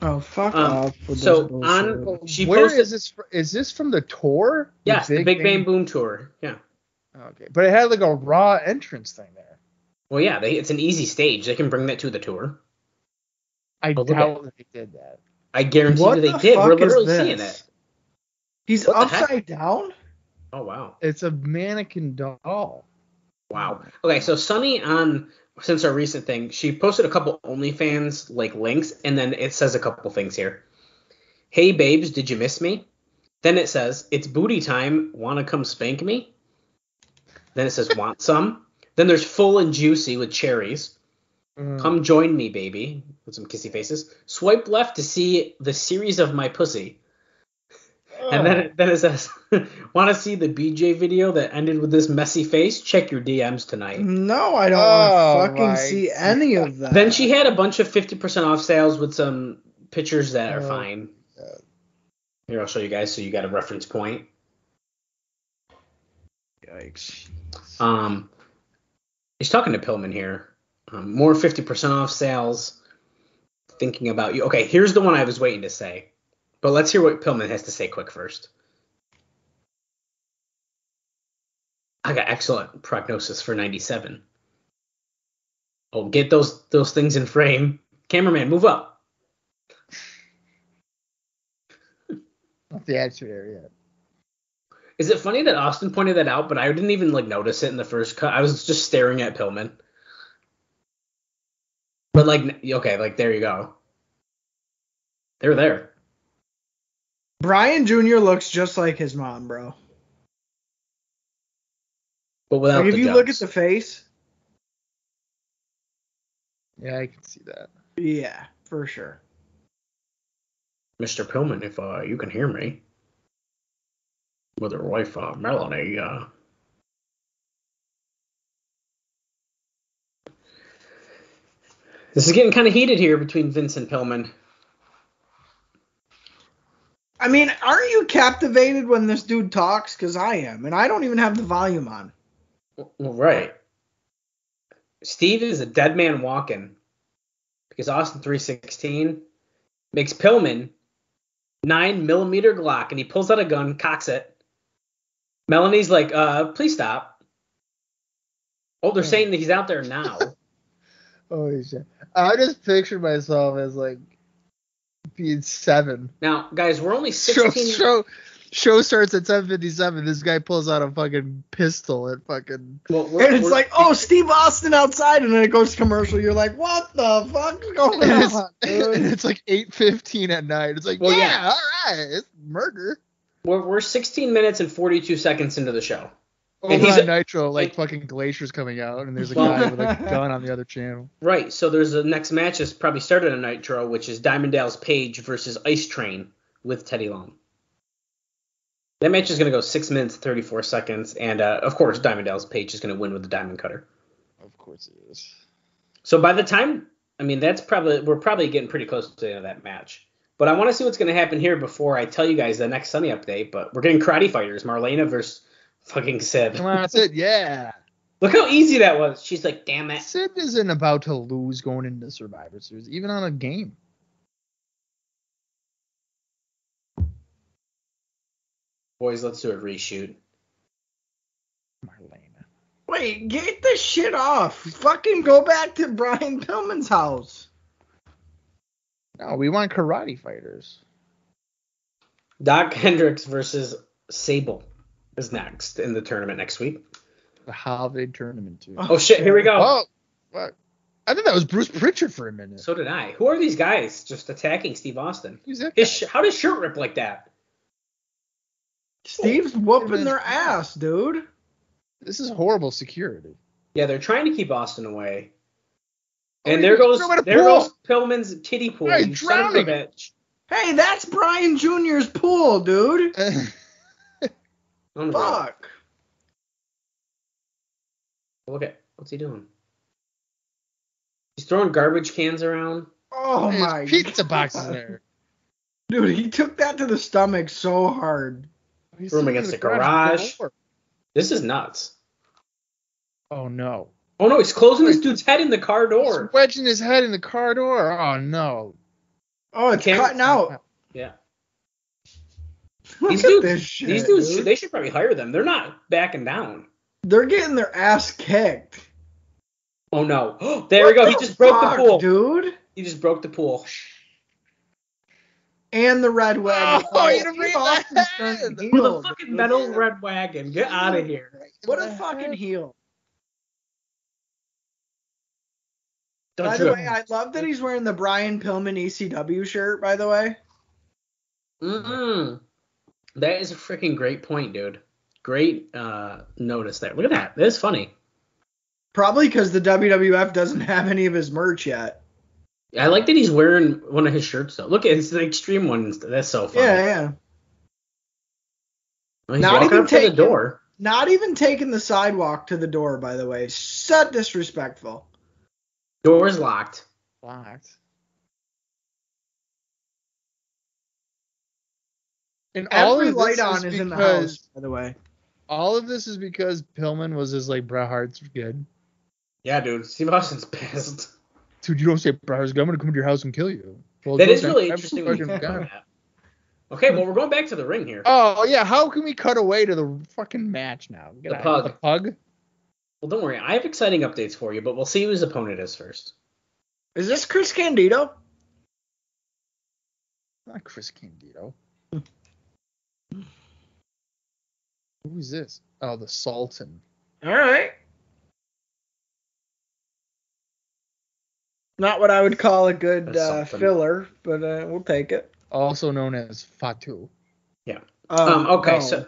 Oh, fuck Um, off. with so this on- She Where posted- is this? fr- Is this from the tour? Yes, the Big, Bang Boom tour. Yeah. Okay, but it had like a raw entrance thing there. Well, yeah, they, it's an easy stage. They can bring that to the tour. I look doubt that they did that. I guarantee What you they the did. We're literally this? seeing it. He's What upside down? Oh wow. It's a mannequin doll. Wow. Okay, so Sunny on since our recent thing, she posted a couple OnlyFans like links, and then it says a couple things here. Hey babes, did you miss me? Then it says it's booty time. Wanna come spank me? Then it says want some. Then there's full and juicy with cherries. Mm. Come join me, baby, with some kissy faces. Swipe left to see the series of my pussy. And then it, then it says, want to see the BJ video that ended with this messy face? Check your DMs tonight. No, I don't Oh, want to my fucking see any of that. Then she had a bunch of 50% off sales with some pictures that are Oh, fine. God. Here, I'll show you guys so you got a reference point. Yikes. Um, he's talking to Pillman here. Um, more 50% off sales. Thinking about you. Okay, here's the one I was waiting to say. But let's hear what Pillman has to say quick first. I got excellent prognosis for 97. Oh, get those those things in frame. Cameraman, move up. Not the answer era yet. Is it funny that Austin pointed that out, but I didn't even like notice it in the first cut. I was just staring at Pillman. But like, okay, like there you go. They're there. Brian Jr. looks just like his mom, bro. But without Like, if the you look at the face, Yeah, I can see that. yeah, for sure. Mr. Pillman, if uh, you can hear me, with her wife uh, Melanie, uh, this is getting kind of heated here between Vince and Pillman. I mean, aren't you captivated when this dude talks? Because I am, and I don't even have the volume on. Right. Steve is a dead man walking because Austin 316 makes Pillman nine millimeter Glock and he pulls out a gun, cocks it. Melanie's like, uh, please stop. Oh, they're saying that he's out there now. oh shit. I just pictured myself as like being seven. now, guys, we're only Show, 16. show, show starts at 10:57. This guy pulls out a fucking pistol at fucking. well, we're- And it's we're- like, oh, Steve Austin outside, and then it goes to commercial. You're like, what the fuck's going And it's, on, and it's like 8:15 at night. It's like, Well, yeah, yeah. all right, it's murder. we're, we're 16 minutes and 42 seconds into the show. Over And he's on a- Nitro, like and- fucking Glacier's coming out, and there's a Well- guy with a gun on the other channel. Right. So there's a next match that's probably started on Nitro, which is Diamond Dallas Page versus Ice Train with Teddy Long. That match is going to go six minutes 34 seconds, and uh, of course Diamond Dallas Page is going to win with the Diamond Cutter. Of course it is. So by the time, I mean that's probably we're probably getting pretty close to the end of that match. But I want to see what's going to happen here before I tell you guys the next Sunday update. But we're getting karate fighters, Marlena versus fucking Sid. Come on, that's it. Yeah. Look how easy that was. She's like, damn it. Sid isn't about to lose going into Survivor Series, even on a game. Boys, let's do a reshoot. Marlena. Wait, get this shit off. Fucking go back to Brian Pillman's house. No, we want karate fighters. Doc Hendrix versus Sable is next in the tournament next week. The holiday tournament too. Oh shit, here we go. Oh, fuck. I thought that was Bruce Pritchard for a minute. So did I. Who are these guys just attacking Steve Austin? Who's that? His sh- how does shirt rip like that? Steve's whooping their ass, dude. This is horrible security. Yeah, they're trying to keep Austin away. Oh, And he there goes threw him in a there pool. goes Pillman's kiddie pool. Right, you son of a drowning. bitch. Hey, that's Brian Jr.'s pool, dude. Unreal. Fuck. Look at what's he doing? He's throwing garbage cans around. Oh There's my pizza God. boxes there. Dude, he took that to the stomach so hard. He's Threw him against the the garage. door. This is nuts. Oh no. Oh no, he's closing this dude's head in the car door. He's wedging his head in the car door. Oh no. Oh, it's Can't- cutting out. Yeah. These dudes, shit. these dudes, dude. should, they should probably hire them. They're not backing down. They're getting their ass kicked. Oh no! There we go. He the just broke the pool. dude. He just broke the pool. And the red oh, wagon. Oh, you oh, didn't Steve read Austin's that. With a fucking metal red wagon. Get out of here. What a fucking heel. Don't By the way, I love that he's wearing the Brian Pillman ECW shirt, by the way. Mm-mm. That is a freaking great point, dude. Great uh, notice there. Look at that. That is funny. Probably because the WWF doesn't have any of his merch yet. I like that he's wearing one of his shirts though. Look at it's the extreme one. That's so funny. Yeah, yeah. Well, he's Not walking even up to the door. Not even taking the sidewalk to the door, by the way. So disrespectful. Door's locked. Locked. And all Every of light this on is is in the because house, by the way. all of this is because Pillman was his like Bret Hart's good. Yeah, dude. Steve Austin's pissed. Dude, you don't say Bret Hart's good. I'm gonna come to your house and kill you. Well, That don't is say, really interesting. When you think about that. Okay, well we're going back to the ring here. Oh yeah, how can we cut away to the fucking match now? Get The pug. The pug. Well, don't worry. I have exciting updates for you, but we'll see who his opponent is first. Is this Chris Candido? Not Chris Candido. Who's this? Oh, the Sultan. All right. Not what I would call a good uh, filler, but uh, we'll take it. also known as Fatu. Yeah. Um, okay, no. so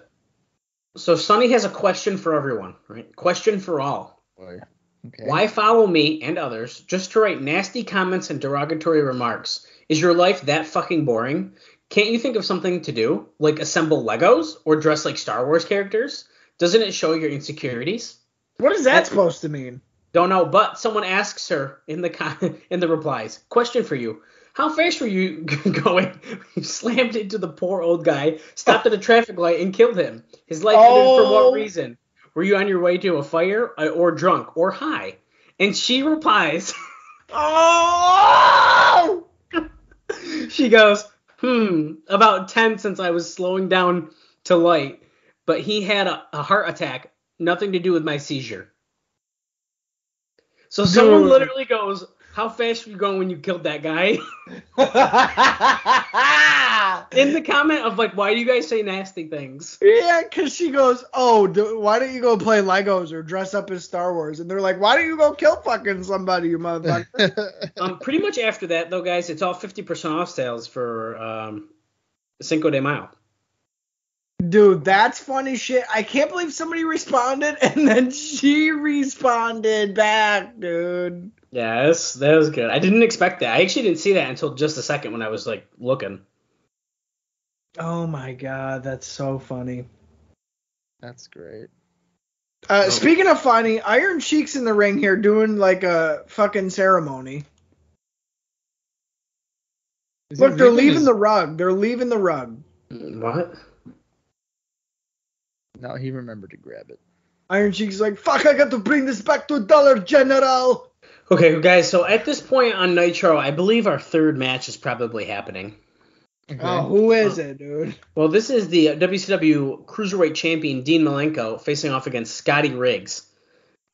so Sunny has a question for everyone, right? Question for all. Okay. Why follow me and others just to write nasty comments and derogatory remarks? Is your life that fucking boring? Can't you think of something to do, like assemble Legos or dress like Star Wars characters? Doesn't it show your insecurities? What is that supposed to mean? Don't know, but someone asks her in the con- in the replies. Question for you: How fast were you going? you slammed into the poor old guy, stopped at a traffic light, and killed him. His life ended for Oh. what reason? Were you on your way to a fire, uh, or drunk, or high? And she replies. Oh! she goes, hmm, about 10 since I was slowing down to light, but he had a, a heart attack, nothing to do with my seizure. So someone literally goes, how fast were you going when you killed that guy? In the comment of like, why do you guys say nasty things? yeah, because she goes, oh, do, why don't you go play Legos or dress up as Star Wars? And they're like, why don't you go kill fucking somebody, you motherfucker? Um, pretty much after that though, guys, it's all 50% off sales for um, Cinco de Mayo. Dude, that's funny shit. I can't believe somebody responded and then she responded back, dude. Yes, that was good. I didn't expect that. I actually didn't see that until just a second when I was like looking. Oh my god, that's so funny. That's great. Uh, Oh. Speaking of funny, Iron Sheik's in the ring here doing like a fucking ceremony. Is Look, they're leaving his- the rug. They're leaving the rug. What? No, he remembered to grab it. Iron Sheik's like, fuck, I got to bring this back to Dollar General. Okay, guys. So at this point on Nitro, I believe our third match is probably happening. Okay. Oh, who is it, dude? Well, this is the WCW Cruiserweight Champion Dean Malenko facing off against Scotty Riggs.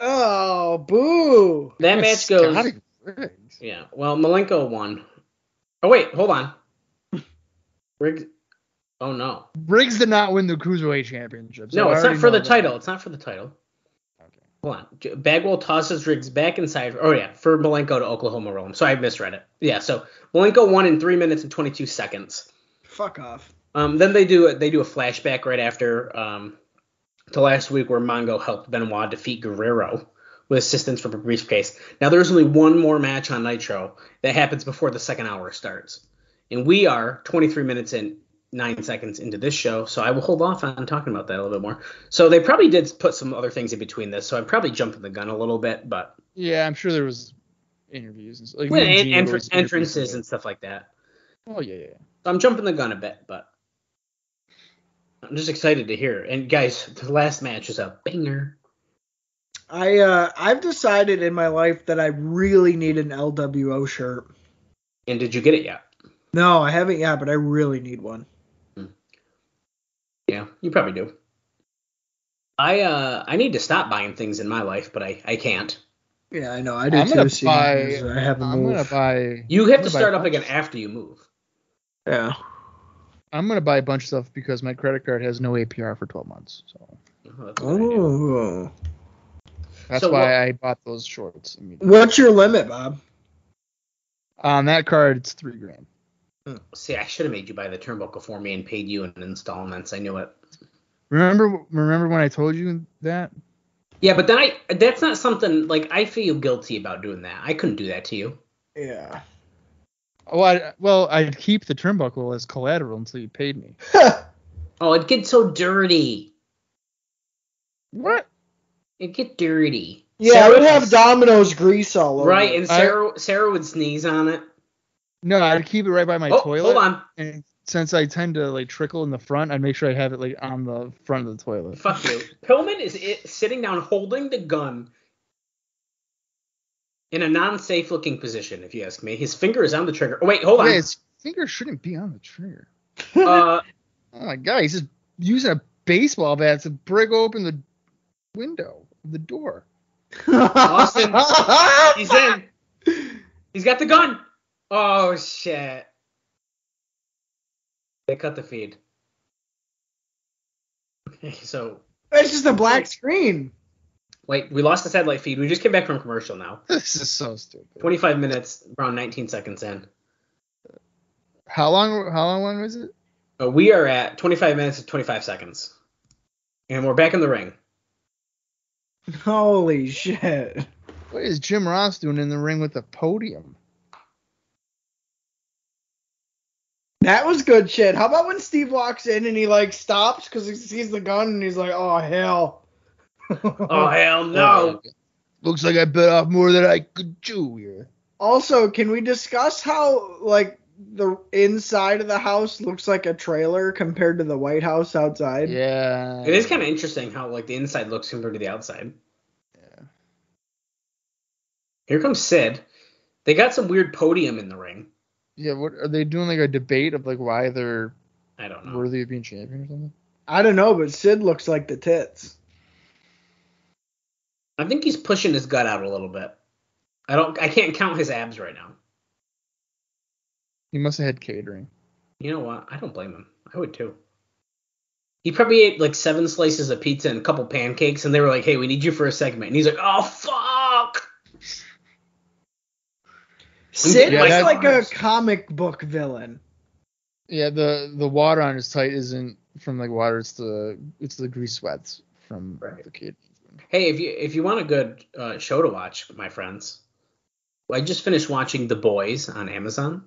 Oh, boo. That match goes. Scotty Riggs. Yeah. Well, Malenko won. Oh wait, hold on. Riggs. Oh no. Riggs did not win the cruiserweight championship. so No, I it's not for the that. title. It's not for the title. Hold on. Bagwell tosses Riggs back inside. Oh yeah, for Malenko to Oklahoma roll him. So I misread it. Yeah. So Malenko won in three minutes and 22 seconds. Fuck off. Um, then they do they do a flashback right after um, to last week where Mongo helped Benoit defeat Guerrero with assistance from a briefcase. Now there's only one more match on Nitro that happens before the second hour starts, and we are 23 minutes and nine seconds into this show, so I will hold off on talking about that a little bit more. So they probably did put some other things in between this, so I'm probably jumping the gun a little bit, but Yeah, I'm sure there was interviews and stuff. Like well, Mean en- Gene entr- was entrances for and stuff like that. Oh yeah, yeah. So I'm jumping the gun a bit, but I'm just excited to hear. And guys, the last match is a banger. I uh I've decided in my life that I really need an LWO shirt. And did you get it yet? No, I haven't yet, but I really need one. Yeah, you probably do. I uh I need to stop buying things in my life, but I I can't. Yeah, I know. I do I'm too. gonna buy. I haven't I'm moved. gonna buy. You I'm have gonna start a up again after you move. Yeah. I'm gonna buy a bunch of stuff because my credit card has no APR for 12 months. So Oh, that's a good idea. Oh. that's So why what- I bought those shorts. What's your limit, Bob? On that card, it's three grand. See, I should have made you buy the turnbuckle for me and paid you in installments. I knew it. Remember, remember when I told you that? Yeah, but then I that's not something like I feel guilty about doing that. I couldn't do that to you. Yeah. Oh, I, well, I'd keep the turnbuckle as collateral until you paid me. Oh, it gets so dirty. What? It get dirty. yeah, Sarah I would have Domino's grease all over. Right, it. and I- Sarah Sarah would sneeze on it. No, I'd keep it right by my oh, toilet. hold on. And since I tend to like trickle in the front, I'd make sure I have it like on the front of the toilet. Fuck you. Pillman is it, sitting down holding the gun in a non-safe looking position, if you ask me. His finger is on the trigger. Oh, wait, hold on. Yeah, his finger shouldn't be on the trigger. Uh, Oh my god, he's just using a baseball bat to break open the window, the door. Austin, he's in. He's got the gun. Oh shit. They cut the feed. So It's just a black screen. wait, we lost the satellite feed. We just came back from commercial now. This is so stupid. 25 minutes, around 19 seconds in. How long? How long was it? Uh, we are at 25 minutes and 25 seconds, and we're back in the ring. Holy shit. What is Jim Ross doing in the ring with the podium? That was good shit. How about when Steve walks in and he like stops because he sees the gun and he's like, oh hell. Oh hell no! Oh, looks like I bit off more than I could chew here. Also, can we discuss how like the inside of the house looks like a trailer compared to the White House outside? Yeah. It is kind of interesting how like the inside looks compared to the outside. Yeah. Here comes Sid. They got some weird podium in the ring. Yeah. What are they doing? Like a debate of like why they're I don't know. worthy of being champion or something? I don't know, but Sid looks like the tits. I think he's pushing his gut out a little bit. I don't. I can't count his abs right now. He must have had catering. You know what? I don't blame him. I would too. He probably ate like seven slices of pizza and a couple pancakes, and they were like, "Hey, we need you for a segment." And he's like, "Oh fuck!" Sid Yeah, looks that- like a comic book villain. Yeah. The the water on his tight isn't from like water. It's the it's the grease sweats from Right. the kid. Hey, if you if you want a good uh, show to watch, my friends, I just finished watching The Boys on Amazon.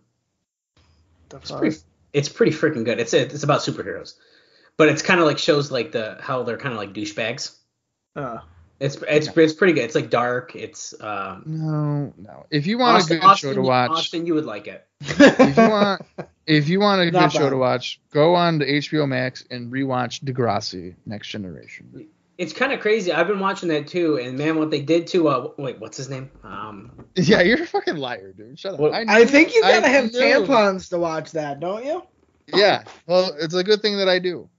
The It's pretty, it's pretty freaking good. It's it's about superheroes, but it's kind of like shows like the how they're kind of like douchebags. Uh, It's it's it's pretty good. It's like dark. It's um. No, no. If you want Austin, a good Austin, show to watch, Austin, you would like it. if you want if you want a Not good show to watch, go on to HBO Max and rewatch Degrassi: Next Generation. It's kind of crazy. I've been watching that too, and man, what they did to uh, wait, what's his name? Um, Yeah, you're a fucking liar, dude. Shut up. Well, I knew- think you gotta I have knew. tampons to watch that, don't you? Yeah, well, it's a good thing that I do.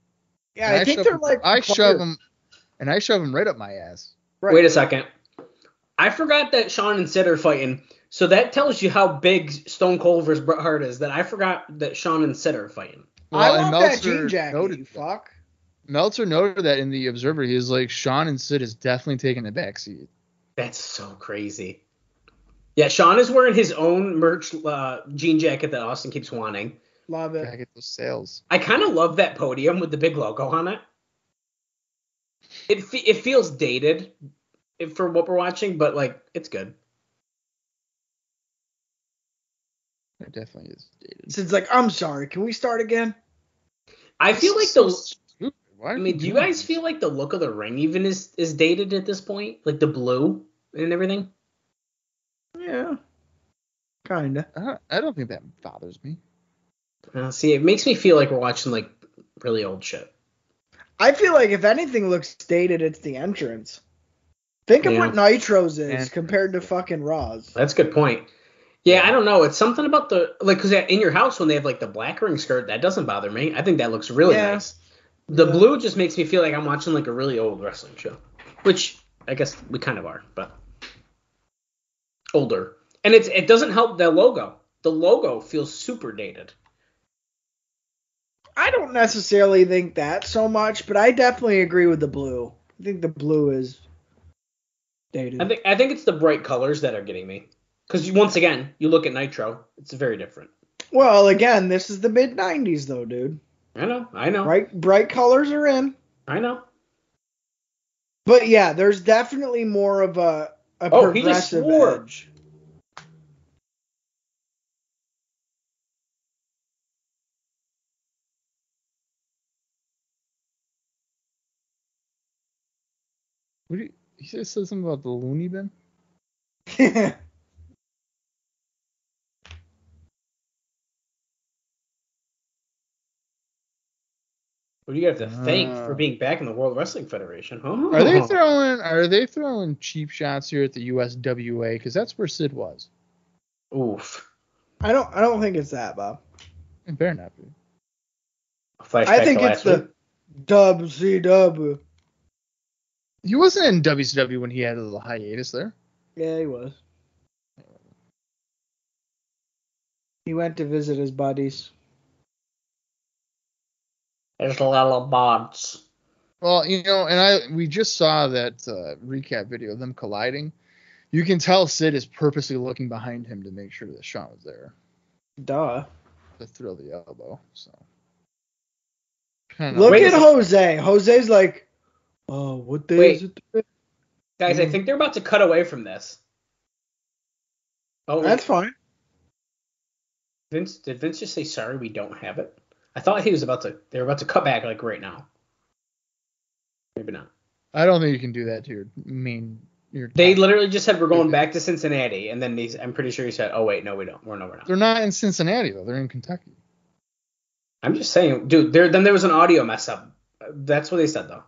Yeah, And I think shove they're like. I shove them, and I shove them right up my ass. Right. wait a second. I forgot that Shawn and Sid are fighting. So that tells you how big Stone Cold versus Bret Hart is. That I forgot that Shawn and Sid are fighting. I Well, and want that jean jacket, noted you fuck. Meltzer noted that in the Observer. He was like, Shawn and Sid is definitely taking a backseat. That's so crazy. Yeah, Shawn is wearing his own merch uh, jean jacket that Austin keeps wanting. Love it. Gotta get those sales. I kind of love that podium with the big logo on it. It fe- it feels dated for what we're watching, but like it's good. It definitely is dated. Sid's like, I'm sorry. Can we start again? I feel like So the. stupid. Why I are mean, do you guys this? feel like the look of the ring even is is dated at this point? Like the blue and everything. Yeah. Kinda. I don't, I don't think that bothers me. Uh, see, it makes me feel like we're watching like really old shit. I feel like if anything looks dated, it's the entrance. Think of Yeah. what Nitros is And- compared to fucking Raws. That's a good point. Yeah, I don't know. It's something about the like because in your house when they have like the black ring skirt, that doesn't bother me. I think that looks really Yeah. nice. The Yeah. blue just makes me feel like I'm watching like a really old wrestling show, which I guess we kind of are, but older. And it's it doesn't help the logo. The logo feels super dated. I don't necessarily think that so much, but I definitely agree with the blue. I think the blue is dated. I think I think it's the bright colors that are getting me. Because once again, you look at Nitro, it's very different. well, again, this is the mid '90s though, dude. I know, I know, Bright bright colors are in. I know. But yeah, there's definitely more of a, a Oh, he just swore. edge. What do you, he said said something about the loony bin. What do you have to thank Uh. for being back in the World Wrestling Federation? Oh. Are they throwing Are they throwing cheap shots here at the USWA? Because that's where Sid was. Oof. I don't I don't think it's that, Bob. It better not be. I think it's last the week. Dub C dub. He wasn't in WCW when he had a little hiatus there. Yeah, he was. He went to visit his buddies. There's little bods. Well, you know, and I we just saw that uh, recap video of them colliding. You can tell Sid is purposely looking behind him to make sure that Shawn was there. Duh. to throw the elbow. So. Look at Jose. Jose's like, oh, what day Wait. is it today? Guys, I Mm. think they're about to cut away from this. Oh, That's fine. Vince. Did Vince just say sorry? We don't have it. I thought he was about to. They were about to cut back like right now. Maybe not. I don't think you can do that to your main. Your They top- literally just said we're going back to Cincinnati, and then they, I'm pretty sure he said, "Oh wait, no, we don't. We're no, we're not." They're not in Cincinnati though. They're in Kentucky. I'm just saying, dude. There then there was an audio mess up. That's what they said though.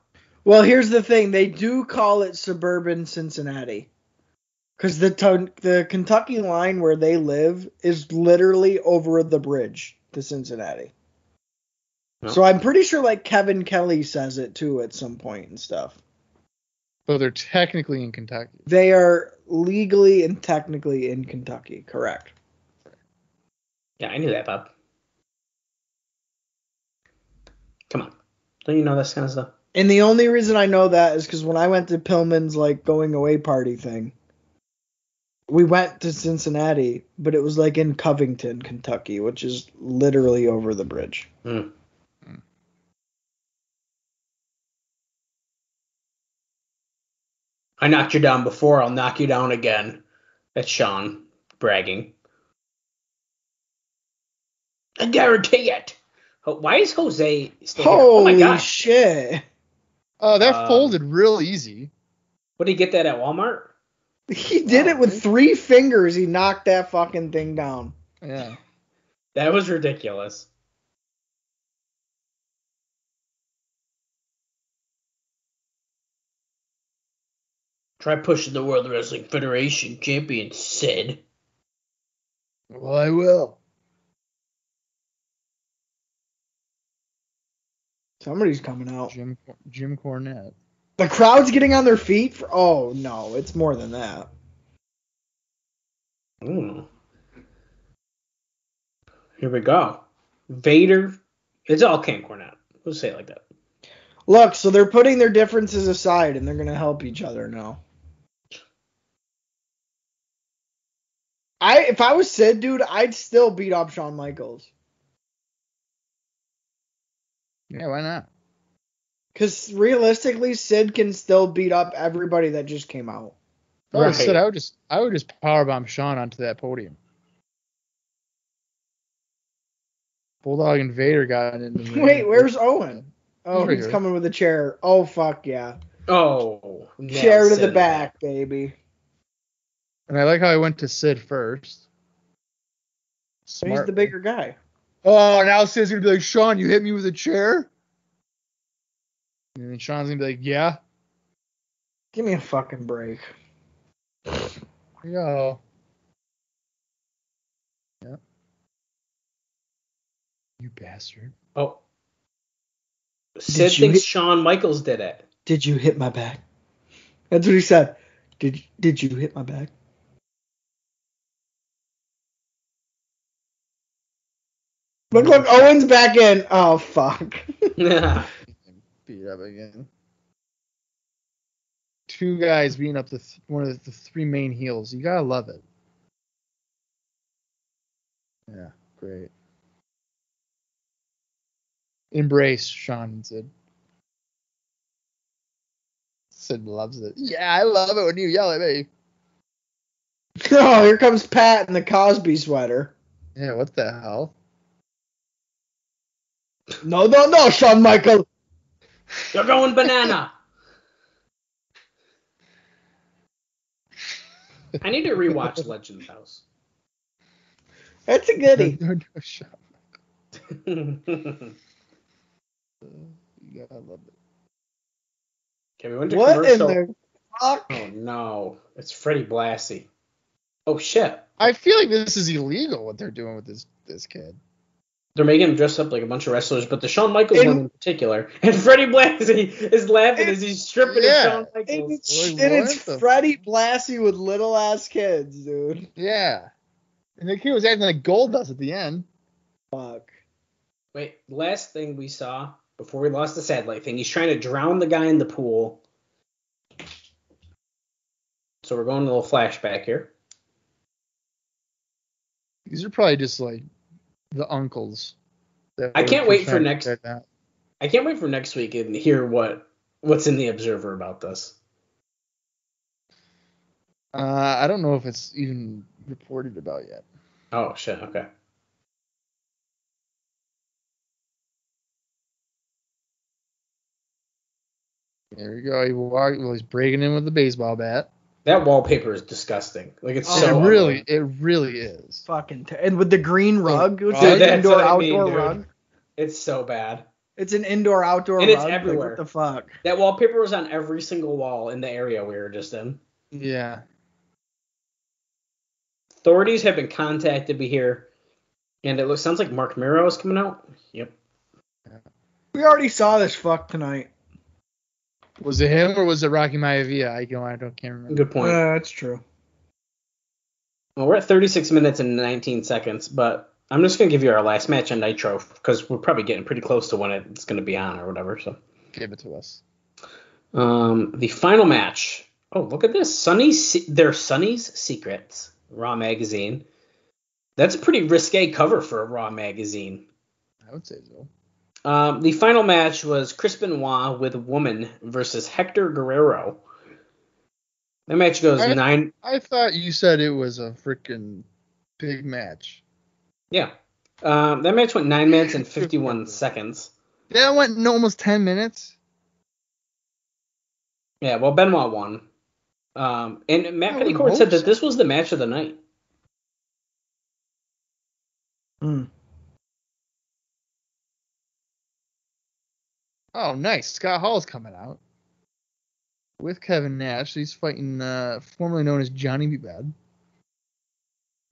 Well, here's the thing. They do call it suburban Cincinnati. Because the, to- the Kentucky line where they live is literally over the bridge to Cincinnati. Oh. So I'm pretty sure like Kevin Kelly says it too at some point and stuff. But they're technically in Kentucky. They are legally and technically in Kentucky, correct? Yeah, I knew that, Bob. Come on, don't you know this kind of stuff? And the only reason I know that is because when I went to Pillman's like going away party thing, we went to Cincinnati, but it was like in Covington, Kentucky, which is literally over the bridge. Hmm. I knocked you down before. I'll knock you down again. That's Sean bragging. I guarantee it. Why is Jose still here? Oh my Holy gosh. shit! Oh, that Um, folded real easy. What did he get that at Walmart? He did it with three fingers. He knocked that fucking thing down. Yeah. That was ridiculous. Try pushing the World Wrestling Federation champion, Sid. Well, I will. Somebody's coming out. Jim Jim Cornette. The crowd's getting on their feet. For, oh no, it's more than that. Ooh. Here we go. Vader. It's all Camp Cornette. We'll say it like that. Look, so they're putting their differences aside and they're gonna help each other now. I if I was Sid, dude, I'd still beat up Shawn Michaels. Yeah, why not? Cause realistically, Sid can still beat up everybody that just came out. If I was Right. Sid, I would just I would just powerbomb Shawn onto that podium. Bulldog and Vader got into the Wait, where's Owen? Oh, He's he's here. coming with a chair. Oh fuck yeah. Oh. nailed chair to the in back, baby. And I like how I went to Sid first. So he's the bigger guy. Oh, now Sid's gonna be like, Shawn, you hit me with a chair? And then Shawn's gonna be like, Yeah. Give me a fucking break. Yo. you go. Yep. You bastard. Oh. Sid thinks hit- Shawn Michaels did it. Did you hit my back? That's what he said. Did did you hit my back? Look, look, Owen's back in. Oh fuck. Beat up again. Two guys beating up the th- one of the, the three main heels. You gotta love it. Yeah, great. Embrace Shawn said. Sid. Sid loves it. Yeah, I love it when you yell at me. oh, here comes Pat in the Cosby sweater. Yeah, what the hell? No, no, no, Shawn Michael. You're going banana. I need to rewatch Legends House. That's a goodie. No, no, Shawn. okay, You gotta love it. we went to What in the fuck? Oh no, it's Freddie Blassie. Oh shit, I feel like this is illegal what they're doing with this this kid. They're making him dress up like a bunch of wrestlers, but the Shawn Michaels And- one in particular. And Freddie Blassie is laughing as he's stripping Yeah. at Shawn And Michaels. it's, Like, and it's Freddie Blassie with little ass kids, dude. Yeah. And the kid was acting like Goldust at the end. Fuck. Wait, last thing we saw before we lost the satellite thing, he's trying to drown the guy in the pool. So we're going a little flashback here. These are probably just like the uncles. I can't wait for next-. I can't wait for next week and hear what what's in the Observer about this. Uh, I don't know if it's even reported about yet. Oh shit. Okay. There we go. He walk, well, he's breaking in with the baseball bat. That wallpaper is disgusting. Like it's Oh, so it really, ugly. it really is. Fucking t- and with the green rug, oh, it's Dude, an indoor what I mean, outdoor rug. It's so bad. It's an indoor outdoor And rug. it's like, everywhere. what the fuck? That wallpaper was on every single wall in the area we were just in. Yeah. Authorities have been contacted to here, and it looks sounds like Marc Mero is coming out. Yep. We already saw this fuck tonight. Was it him or was it Rocky Maivia? I don't, I don't can't remember. Good point. Uh, that's true. Well, we're at 36 minutes and 19 seconds, but I'm just gonna give you our last match on Nitro because we're probably getting pretty close to when it's gonna be on or whatever. So, Give it to us. um, the final match. Oh, look at this, Sunny's. They're Sunny's Secrets Raw magazine. That's a pretty risque cover for a Raw magazine. I would say so. Um, the final match was Chris Benoit with Woman versus Hector Guerrero. That match goes I- nine. I thought you said it was a freaking big match. Yeah. Um, that match went nine minutes and 51 seconds. That went in almost 10 minutes. Yeah, well, Benoit won. Um, and Matt I would Peddycord said that this was the match of the night. Hmm. Oh, nice. Scott Hall's coming out with Kevin Nash. He's fighting uh, formerly known as Johnny B. Bad.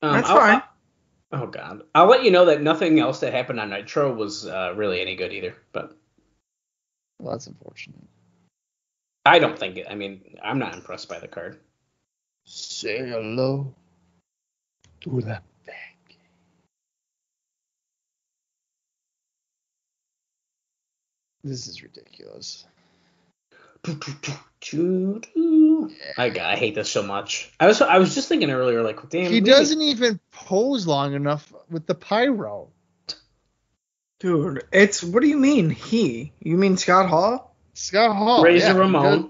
Um, That's I'll- fine. oh God, I'll let you know that nothing else that happened on Nitro was uh, really any good either. But Well, that's unfortunate. I don't think it. I mean, I'm not impressed by the card. Say hello to the back. This is ridiculous. I God, I hate this so much. I was I was just thinking earlier, like, damn, he we- doesn't even pose long enough with the pyro. Dude, it's what do you mean he? You mean Scott Hall? Scott Hall. Razor yeah, he Ramon does-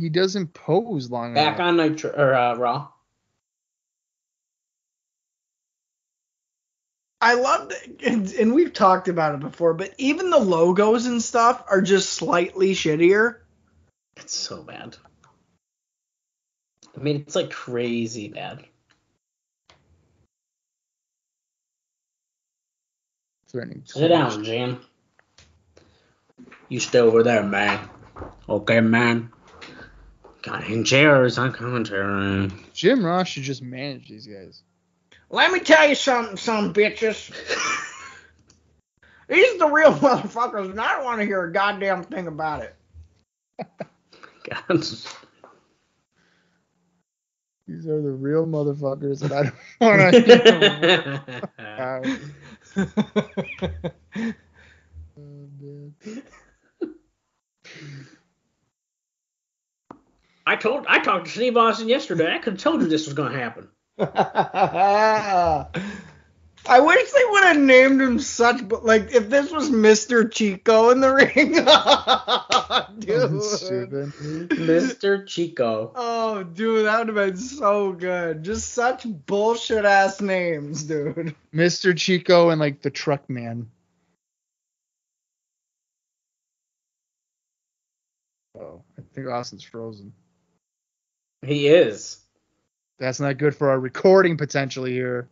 He, doesn't pose long back enough. Back on Nitro or uh, Raw. I love that, and, and we've talked about it before, but even the logos and stuff are just slightly shittier. It's so bad. I mean, it's like crazy bad. Sit down, Jim. You stay over there, man. Okay, man. Got in chairs on commentary. Jim Ross should just manage these guys. Let me tell you something, some bitches. These are the real motherfuckers, and I don't want to hear a goddamn thing about it. God. These are the real motherfuckers and I don't want to. Hear. I told I talked to Steve Austin yesterday. I could have told you this was gonna happen. I wish they would have named him such, but like if this was Mr. Chico in the ring, dude. Mr. Chico. Oh, dude, that would have been so good. Just such bullshit ass names, dude. Mr. Chico and like the truck man. Oh, I think Austin's frozen. He is. That's not good for our recording potentially here.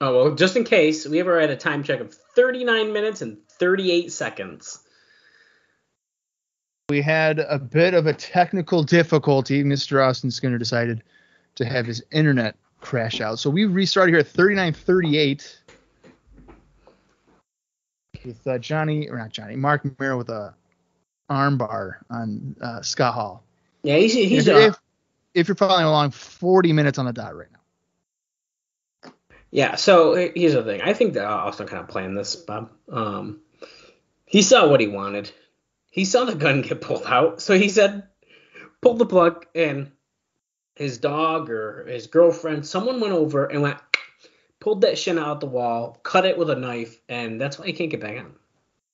Oh well, just in case, we ever had a time check of 39 minutes and 38 seconds. We had a bit of a technical difficulty. Mr. Austin Skinner decided to have his internet crash out. So we restarted here at 3938 with uh, Johnny, or not Johnny, Marc Mero with a armbar on uh, Scott Hall. Yeah, he's he's if, uh, if, if you're following along, 40 minutes on the dot right now. Yeah, so here's the thing. I think that Austin kind of planned this, Bob. Um, he saw what he wanted. He saw the gun get pulled out, so he said, "Pull the plug." And his dog or his girlfriend, someone went over and went, pulled that shin out the wall, cut it with a knife, and that's why he can't get back on.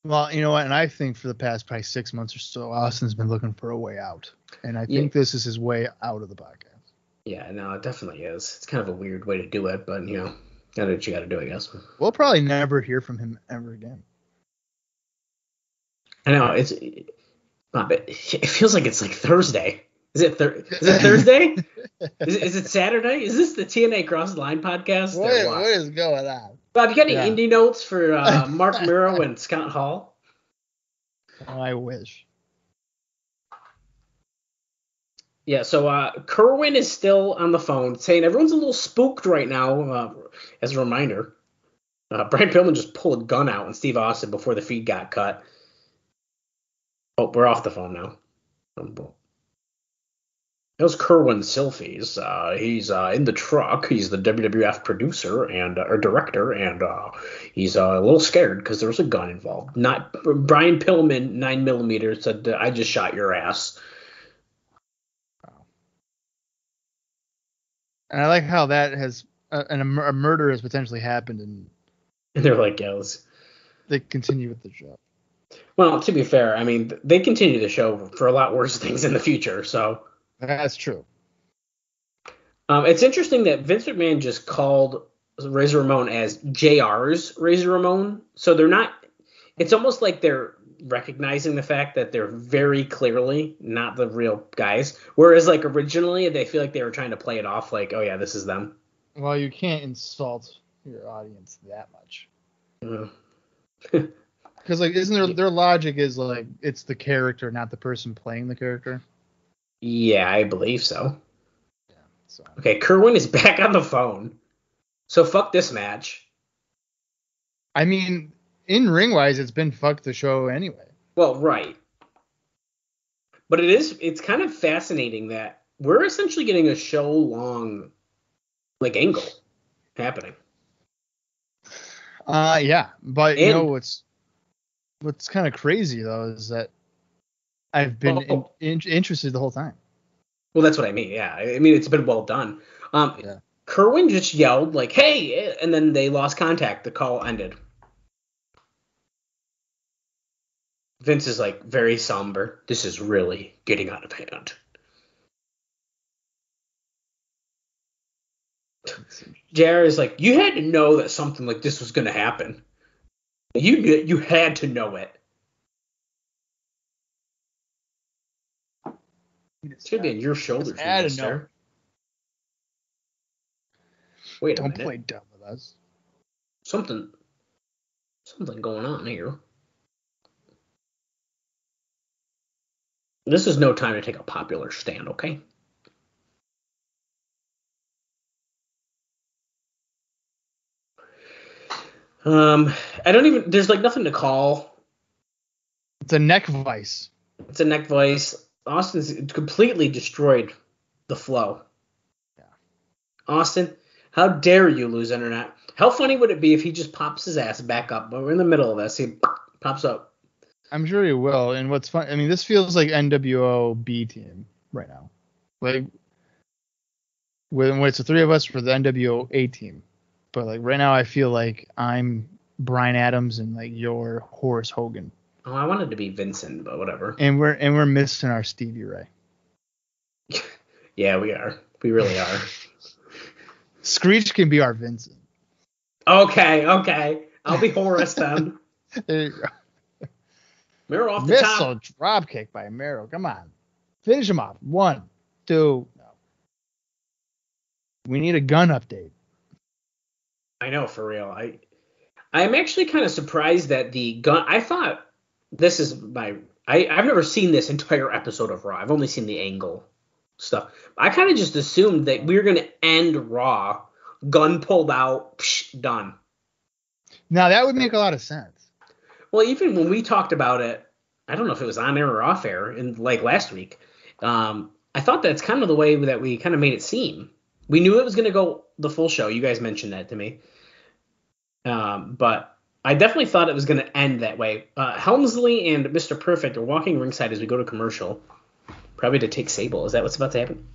Well, you know what? And I think for the past probably six months or so, Austin's been looking for a way out. And I Yeah. think this is his way out of the podcast. Yeah, no, it definitely is. It's kind of a weird way to do it, but you know, gotta do what you gotta do, I guess. We'll probably never hear from him ever again. I know it's. Uh, Bob, it, it feels like it's like Thursday. Is it thir- Is it Thursday? is, it, is it Saturday? Is this the TNA Cross Line podcast? what? what is going on? Bob, you got any Yeah. indie notes for uh, Marc Mero and Scott Hall? Oh, I wish. Yeah, so uh, Kerwin is still on the phone saying everyone's a little spooked right now. Uh, as a reminder, uh, Brian Pillman just pulled a gun out on Steve Austin before the feed got cut. Oh, we're off the phone now. Those Kerwin Silfies. Uh, he's uh, in the truck. He's the WWF producer and uh, or director, and uh, he's uh, a little scared because there was a gun involved. Not Brian Pillman, nine millimeter, said, "I just shot your ass." And I like how that has uh, an, a, a murder has potentially happened, and And they're like, "Yeah, they continue with the show. Well, to be fair, I mean, they continue the show for a lot worse things in the future. So That's true. um, it's interesting that Vince McMahon just called Razor Ramon as JR's Razor Ramon. So they're not. It's almost like they're recognizing the fact that they're very clearly not the real guys. Whereas like originally they feel like they were trying to play it off like, oh yeah, this is them. Well, you can't insult your audience that much. Because like, isn't their their logic is like it's the character, not the person playing the character. Yeah, I believe so. Yeah, So Okay, Kerwin is back on the phone. So fuck this match. I mean, in ring wise, it's been fuck the show anyway. Well, right. But it is it's kind of fascinating that we're essentially getting a show long like angle happening. Uh, yeah, but you know what's what's kind of crazy though is that I've been in, Oh. in, interested the whole time. Well, that's what I mean. Yeah. I mean it's been well done. Um Yeah. Kerwin just yelled like, "Hey!" and then they lost contact. The call ended. Vince is like very somber. This is really getting out of hand. JR is like, you had to know that something like this was going to happen. You you had to know it. It should be on your shoulders, had to know. Wait a Don't minute. play dumb with us. Something, something going on here. This is no time to take a popular stand, okay? Um, I don't even. There's like nothing to call. It's a neck vice. It's a neck vice. Austin's completely destroyed the flow. Yeah. Austin, how dare you lose internet? How funny would it be if he just pops his ass back up? But we're in the middle of this. He pops up. I'm sure he will. And what's fun, I mean, this feels like NWO B team right now. Like when, when it's the three of us for the NWO A team. But like right now, I feel like I'm Brian Adams and like you're Horace Hogan, Oh, I wanted to be Vincent, but whatever. and we're and we're missing our Stevie Ray. Yeah, we are. We really are. Screech can be our Vincent. Okay, okay. I'll be Horace then. There you go. Mero off the top. Missile drop kick by Mero. Come on, finish him off. One, two. No. We need a gun update. I know for real. I I'm actually kind of surprised that the gun. I thought this is my. I I've never seen this entire episode of Raw. I've only seen the angle stuff. I kind of just assumed that we were gonna end Raw, gun pulled out, psh, done. Now that would make a lot of sense. Well, even when we talked about it, I don't know if it was on air or off air, in like last week. Um, I thought that's kind of the way that we kind of made it seem. We knew it was going to go the full show. You guys mentioned that to me, um, but I definitely thought it was going to end that way. Uh, Helmsley and Mr. Perfect are walking ringside as we go to commercial, probably to take Sable. Is that what's about to happen?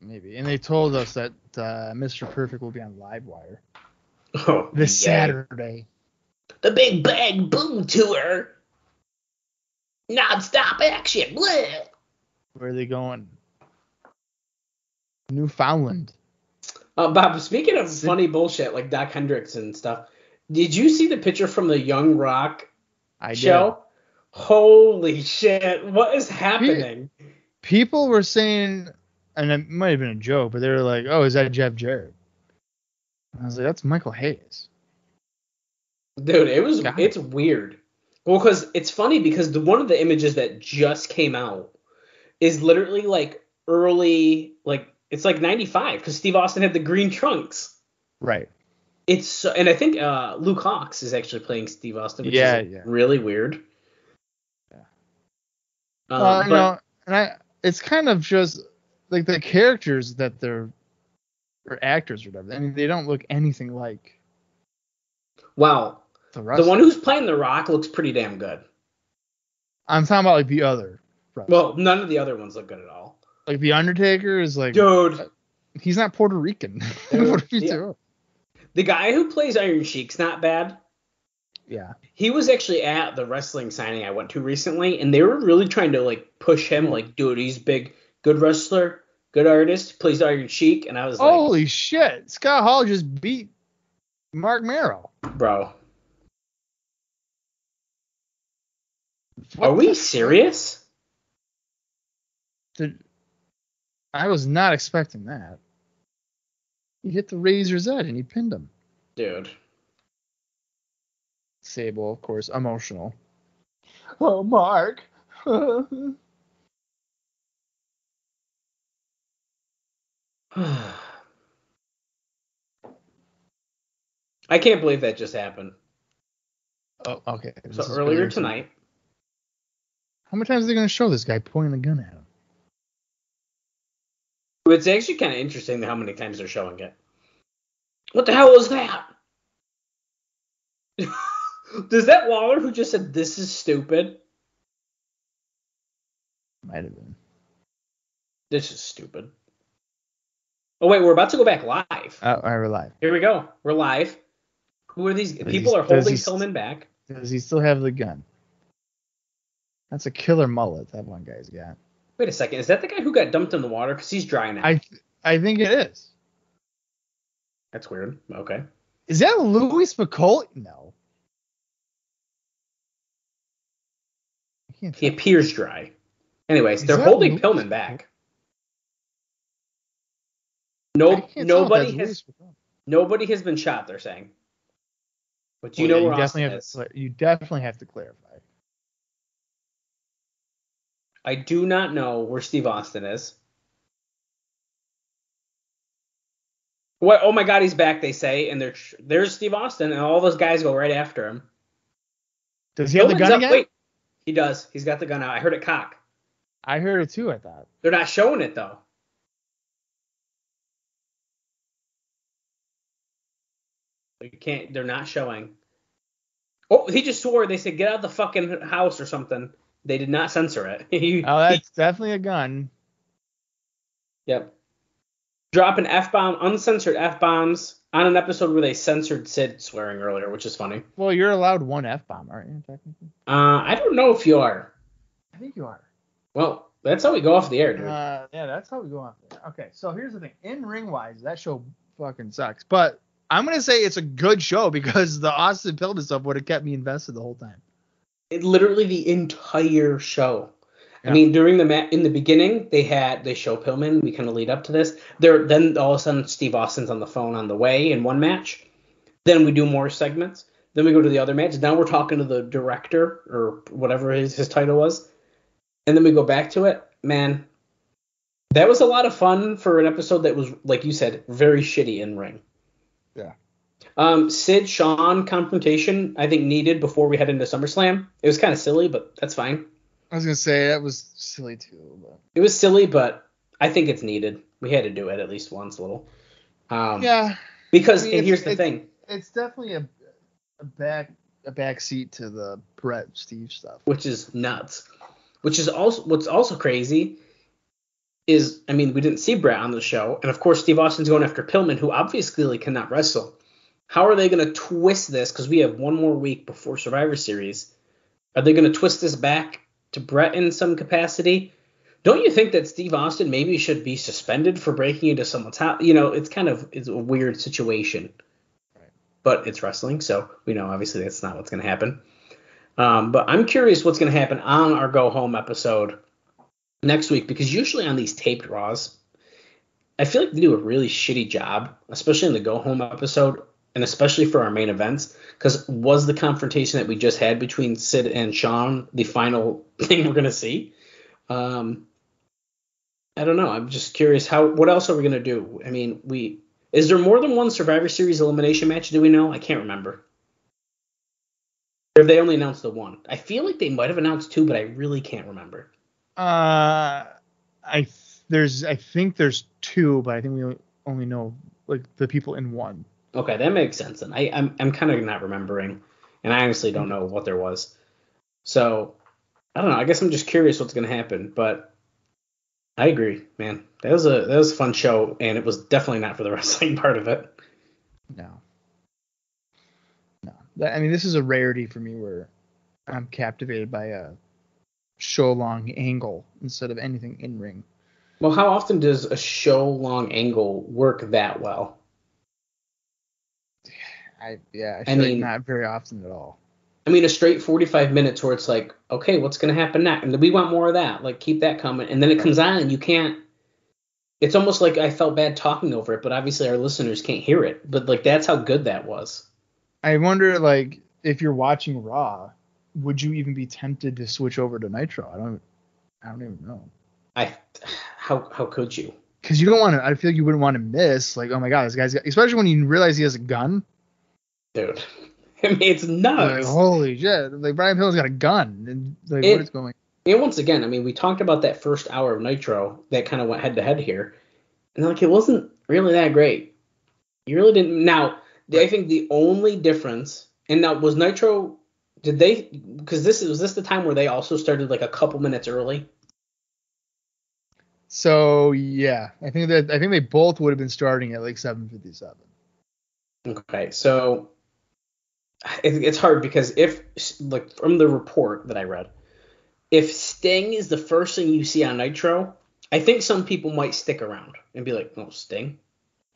Maybe. And they told us that uh, Mr. Perfect will be on Livewire. Oh, this. Saturday. The Big Bang Boom Tour. Non-stop action. Bleh. Where are they going? Newfoundland. Uh, Bob, speaking of funny bullshit like Doc Hendrix and stuff, did you see the picture from the Young Rock I show? Holy shit! What is happening? People were saying, and it might have been a joke, but they were like, "Oh, is that Jeff Jarrett?" I was like, "That's Michael Hayes." Dude, it was it. it's weird. Well, because it's funny because the one of the images that just came out is literally like early, like it's like '95 because Steve Austin had the green trunks. Right. It's and I think uh, Luke Hawx is actually playing Steve Austin, which Yeah, is yeah. really weird. Yeah. Um, well, you but know, and I, it's kind of just like the characters that they're, or actors or whatever. I mean, they don't look anything like wow, the the one who's playing The Rock looks pretty damn good. I'm talking about like the other. wrestlers. Well, none of the other ones look good at all. like the Undertaker is like, Dude, he's not Puerto Rican. Dude, what are you yeah. doing? The guy who plays Iron Sheik's not bad. Yeah. He was actually at the wrestling signing I went to recently, and they were really trying to like push him, like, dude, he's big, good wrestler, good artist, plays Iron Sheik, and I was like, Holy shit! Scott Hall just beat Marc Mero. bro, What are we serious? I was not expecting that. He hit the razor's edge and he pinned him. Dude, Sable, of course, emotional. Oh, Marc. I can't believe that just happened. oh, okay. So This is earlier tonight. tonight, How many times are they going to show this guy pointing a gun at him? It's actually kind of interesting how many times they're showing it. What the hell was that? Does that Lawler who just said this is stupid? Might have been. This is stupid. Oh wait, we're about to go back live. oh we're live. Here we go. We're live. Who are these? Does People he- are holding he- Pillman back. Does he still have the gun? That's a killer mullet that one guy's got. Wait a second. Is that the guy who got dumped in the water? Because he's dry now. I I think it is. That's weird. Okay. Is that Louis Spicolli? No. He appears dry. Anyways, Is they're holding Louis Pillman back. No, can't tell if nobody has nobody has been shot. They're saying. But you Well, know yeah, where definitely Austin have is. to, you definitely have to clarify. I do not know where Steve Austin is. What? Oh my God, he's back. They say, and they're there's Steve Austin, and all those guys go right after him. Does he have the gun up- again? Wait, he does. He's got the gun out. I heard it cock. I heard it too. I thought. They're not showing it though. You can't. They're not showing. Oh, he just swore. They said get out of the fucking house or something. They did not censor it. He- Oh, that's definitely a gun. Yep. Dropping f bomb, uncensored f bombs on an episode where they censored Sid swearing earlier, which is funny. Well, you're allowed one f bomb, aren't you? Technically. Uh, I don't know if you are. I think you are. Well, that's how we go off the air, dude. Uh, yeah, that's how we go on. Okay, so here's the thing. In ring wise, that show fucking sucks. But I'm gonna say it's a good show because the Austin Pillman stuff would have kept me invested the whole time. It, literally the entire show. I mean, during the ma- in the beginning, they had they show Pillman. We kind of lead up to this. There, then all of a sudden, Steve Austin's on the phone on the way in one match. Then we do more segments. Then we go to the other match. Now we're talking to the director or whatever his his title was. And then we go back to it. Man, that was a lot of fun for an episode that was, like you said, very shitty in ring. Um, Sid Shawn confrontation, I think needed before we head into SummerSlam. It was kind of silly, but that's fine. I was gonna say that was silly too, but It was silly, but I think it's needed. We had to do it at least once, a little. Um, yeah, Because I mean, and here's the thing, it's definitely a, a back a back seat to the Bret Steve stuff. which is nuts. Which is also what's also crazy is I mean we didn't see Bret on the show, and of course Steve Austin's going after Pillman, who obviously cannot wrestle. How are they going to twist this? Because we have one more week before Survivor Series. Are they going to twist this back to Bret in some capacity? Don't you think that Steve Austin maybe should be suspended for breaking into someone's house? You know, it's kind of it's a weird situation. But it's wrestling, so we know obviously that's not what's going to happen. Um, but I'm curious what's going to happen on our go home episode next week because usually on these taped Raws, I feel like they do a really shitty job, especially in the go home episode, and especially for our main events. Because was the confrontation that we just had between Sid and Shawn the final thing we're going to see? Um, I don't know. I'm just curious how. What else are we going to do? I mean, we is there more than one Survivor Series elimination match? Do we know? I can't remember. Or have they only announced the one? I feel like they might have announced two, but I really can't remember. Uh, I there's I think there's two, but I think we only know like the people in one. Okay, that makes sense. And I, I'm I'm kind of not remembering, and I honestly don't know what there was. So I don't know. I guess I'm just curious what's gonna happen, but I agree, man. That was a that was a fun show, and it was definitely not for the wrestling part of it. No. No. I mean, this is a rarity for me where I'm captivated by a show long angle instead of anything in ring. Well, how often does a show long angle work that well? I yeah, I, I mean- not very often at all. I mean, a straight 45 minutes where it's like, okay, what's going to happen next? And we want more of that. Like, keep that coming. And then it comes on, and you can't. It's almost like I felt bad talking over it, but obviously our listeners can't hear it. But like, that's how good that was. I wonder like if you're watching Raw, would you even be tempted to switch over to Nitro? I don't I don't even know. I, how how could you? Because you don't want to. I feel like you wouldn't want to miss. Like, oh my god, this guy's got. Especially when you realize he has a gun. Dude. I mean, it's Like, nuts. holy shit! Like Brian Pillman's got a gun, and like It- what is going? and once again, I mean, we talked about that first hour of Nitro that kind of went head to head here, and like it wasn't really that great. You really didn't. Now, I think the only difference, and now was Nitro. Did they? Because this was this the time where they also started like a couple minutes early. So yeah, I think that I think they both would have been starting at like 7:57. Okay, so it, it's hard because if like from the report that I read, if Sting is the first thing you see on Nitro, I think some people might stick around and be like, "Oh, Sting,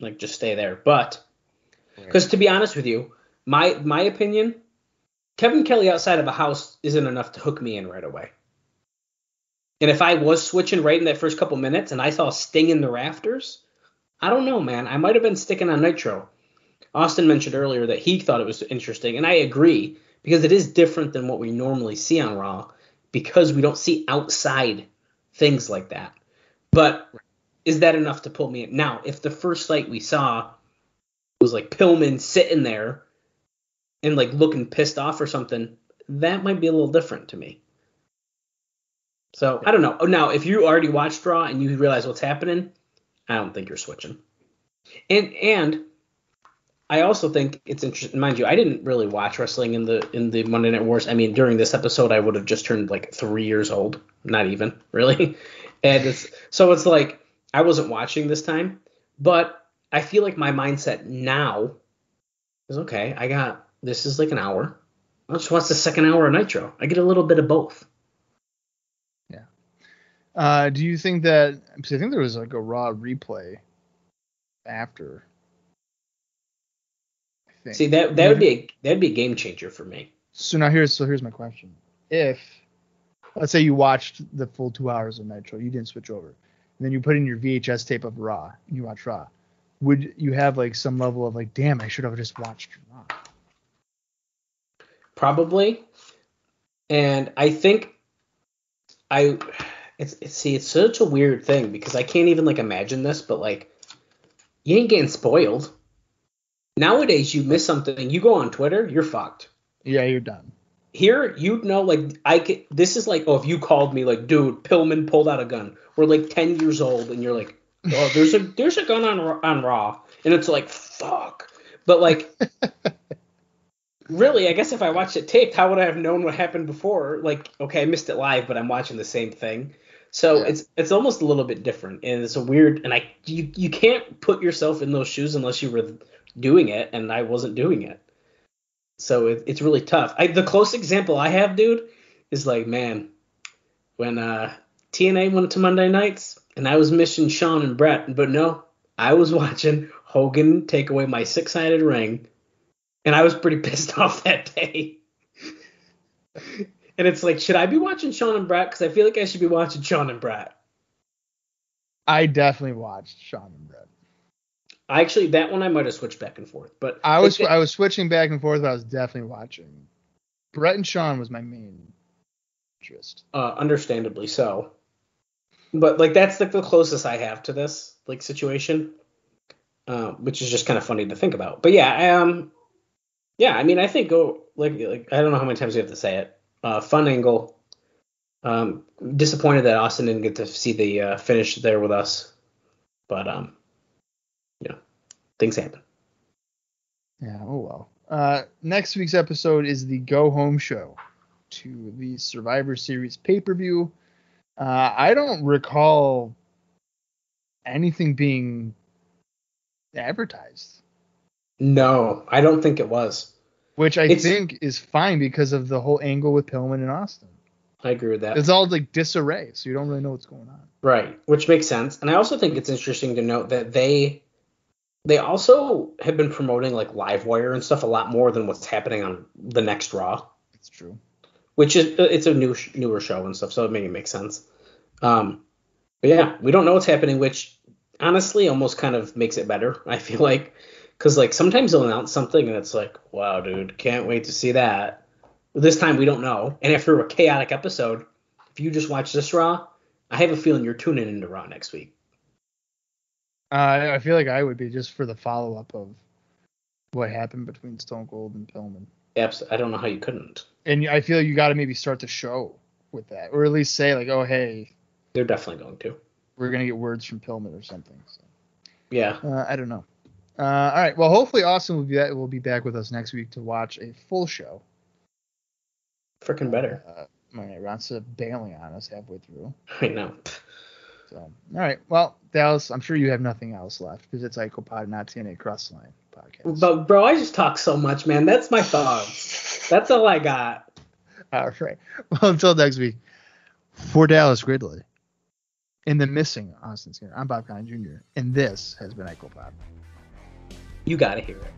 like just stay there." But because to be honest with you, my my opinion, Kevin Kelly outside of a house isn't enough to hook me in right away. And if I was switching right in that first couple minutes and I saw Sting in the rafters, I don't know, man. I might have been sticking on Nitro. Austin mentioned earlier that he thought it was interesting, and I agree because it is different than what we normally see on Raw because we don't see outside things like that. But is that enough to pull me in? Now, if the first sight we saw was like Pillman sitting there and like looking pissed off or something, that might be a little different to me. So I don't know. Oh, now if you already watched Raw and you realize what's happening, I don't think you're switching. And and I also think it's interesting. Mind you, I didn't really watch wrestling in the in the Monday Night Wars. I mean, during this episode, I would have just turned like three years old. Not even really. And it's so it's like I wasn't watching this time, but I feel like my mindset now is okay. I got this is like an hour. I'll just watch the second hour of Nitro. I get a little bit of both. Yeah. Uh, do you think that? Because I think there was like a Raw replay after. See that that would be a, that'd be a game changer for me. So now here's so here's my question. If let's say you watched the full two hours of Nitro, you didn't switch over, and then you put in your VHS tape of Raw, and you watch Raw, would you have like some level of like, damn, I should have just watched Raw? probably. And I think I it's, it's see it's such a weird thing because I can't even like imagine this, but like you ain't getting spoiled. Nowadays, you miss something, you go on Twitter, you're fucked. Yeah, you're done. Here, you'd know like I could. This is like oh, if you called me like, dude, Pillman pulled out a gun. We're like ten years old, and you're like, oh, there's a there's a gun on on Raw, and it's like fuck. But like really, I guess if I watched it taped, how would I have known what happened before? Like, okay, I missed it live, but I'm watching the same thing. So Yeah. it's it's almost a little bit different, and it's a weird. And I you you can't put yourself in those shoes unless you were doing it, and I wasn't doing it. So it, it's really tough. I, the close example I have, dude, is like, man, when uh, TNA went to Monday nights, and I was missing Shawn and Bret, but no, I was watching Hogan take away my six-sided ring, and I was pretty pissed off that day. and it's like, should I be watching Shawn and Bret? Because I feel like I should be watching Shawn and Bret. I definitely watched Shawn and Bret. I actually that one I might have switched back and forth, but I was I was switching back and forth, but I was definitely watching. Bret and Shawn was my main interest. uh, understandably so. But like that's like the closest I have to this like situation, uh, which is just kind of funny to think about. But yeah, um, yeah, I mean I think go like like I don't know how many times we have to say it. Uh, fun angle. Um, disappointed that Austin didn't get to see the uh, finish there with us, but um, things happen. Yeah, oh well. Uh, next week's episode is the go home show to the Survivor Series pay per view. Uh, I don't recall anything being advertised, No, I don't think it was. which I It's- think is fine because of the whole angle with Pillman and Austin. I agree with that. It's all like disarray, so you don't really know what's going on. Right, which makes sense. And I also think it's interesting to note that they they also have been promoting like Livewire and stuff a lot more than what's happening on the next Raw, It's true. which is it's a new newer show and stuff, so it maybe makes sense. Um, but yeah, we don't know what's happening, which honestly almost kind of makes it better. I feel like because like sometimes they'll announce something and it's like, wow, dude, can't wait to see that. Well, this time we don't know, and after a chaotic episode, if you just watch this Raw, I have a feeling you're tuning into Raw next week. Uh, I feel like I would be just for the follow up of what happened between Stone Cold and Pillman. Abs- I don't know how you couldn't. And I feel you got to maybe start the show with that, or at least say like, "Oh, hey, They're definitely going to. we're gonna get words from Pillman or something." So, Yeah. uh, I don't know. Uh, all right. Well, hopefully Austin will be back, will be back with us next week to watch a full show. Freaking better. Uh, all right, Ronsta bailing on us halfway through. I know. So, all right. Well, Dallas, I'm sure you have nothing else left because it's IcoPod, not TNA Crossline podcast. But bro, I just talk so much, man. That's my thoughts. That's all I got. All right. Well, until next week, for Dallas Gridley, in the missing Austin Skinner, I'm Bob Conn Jr., and this has been IcoPod. You gotta hear it.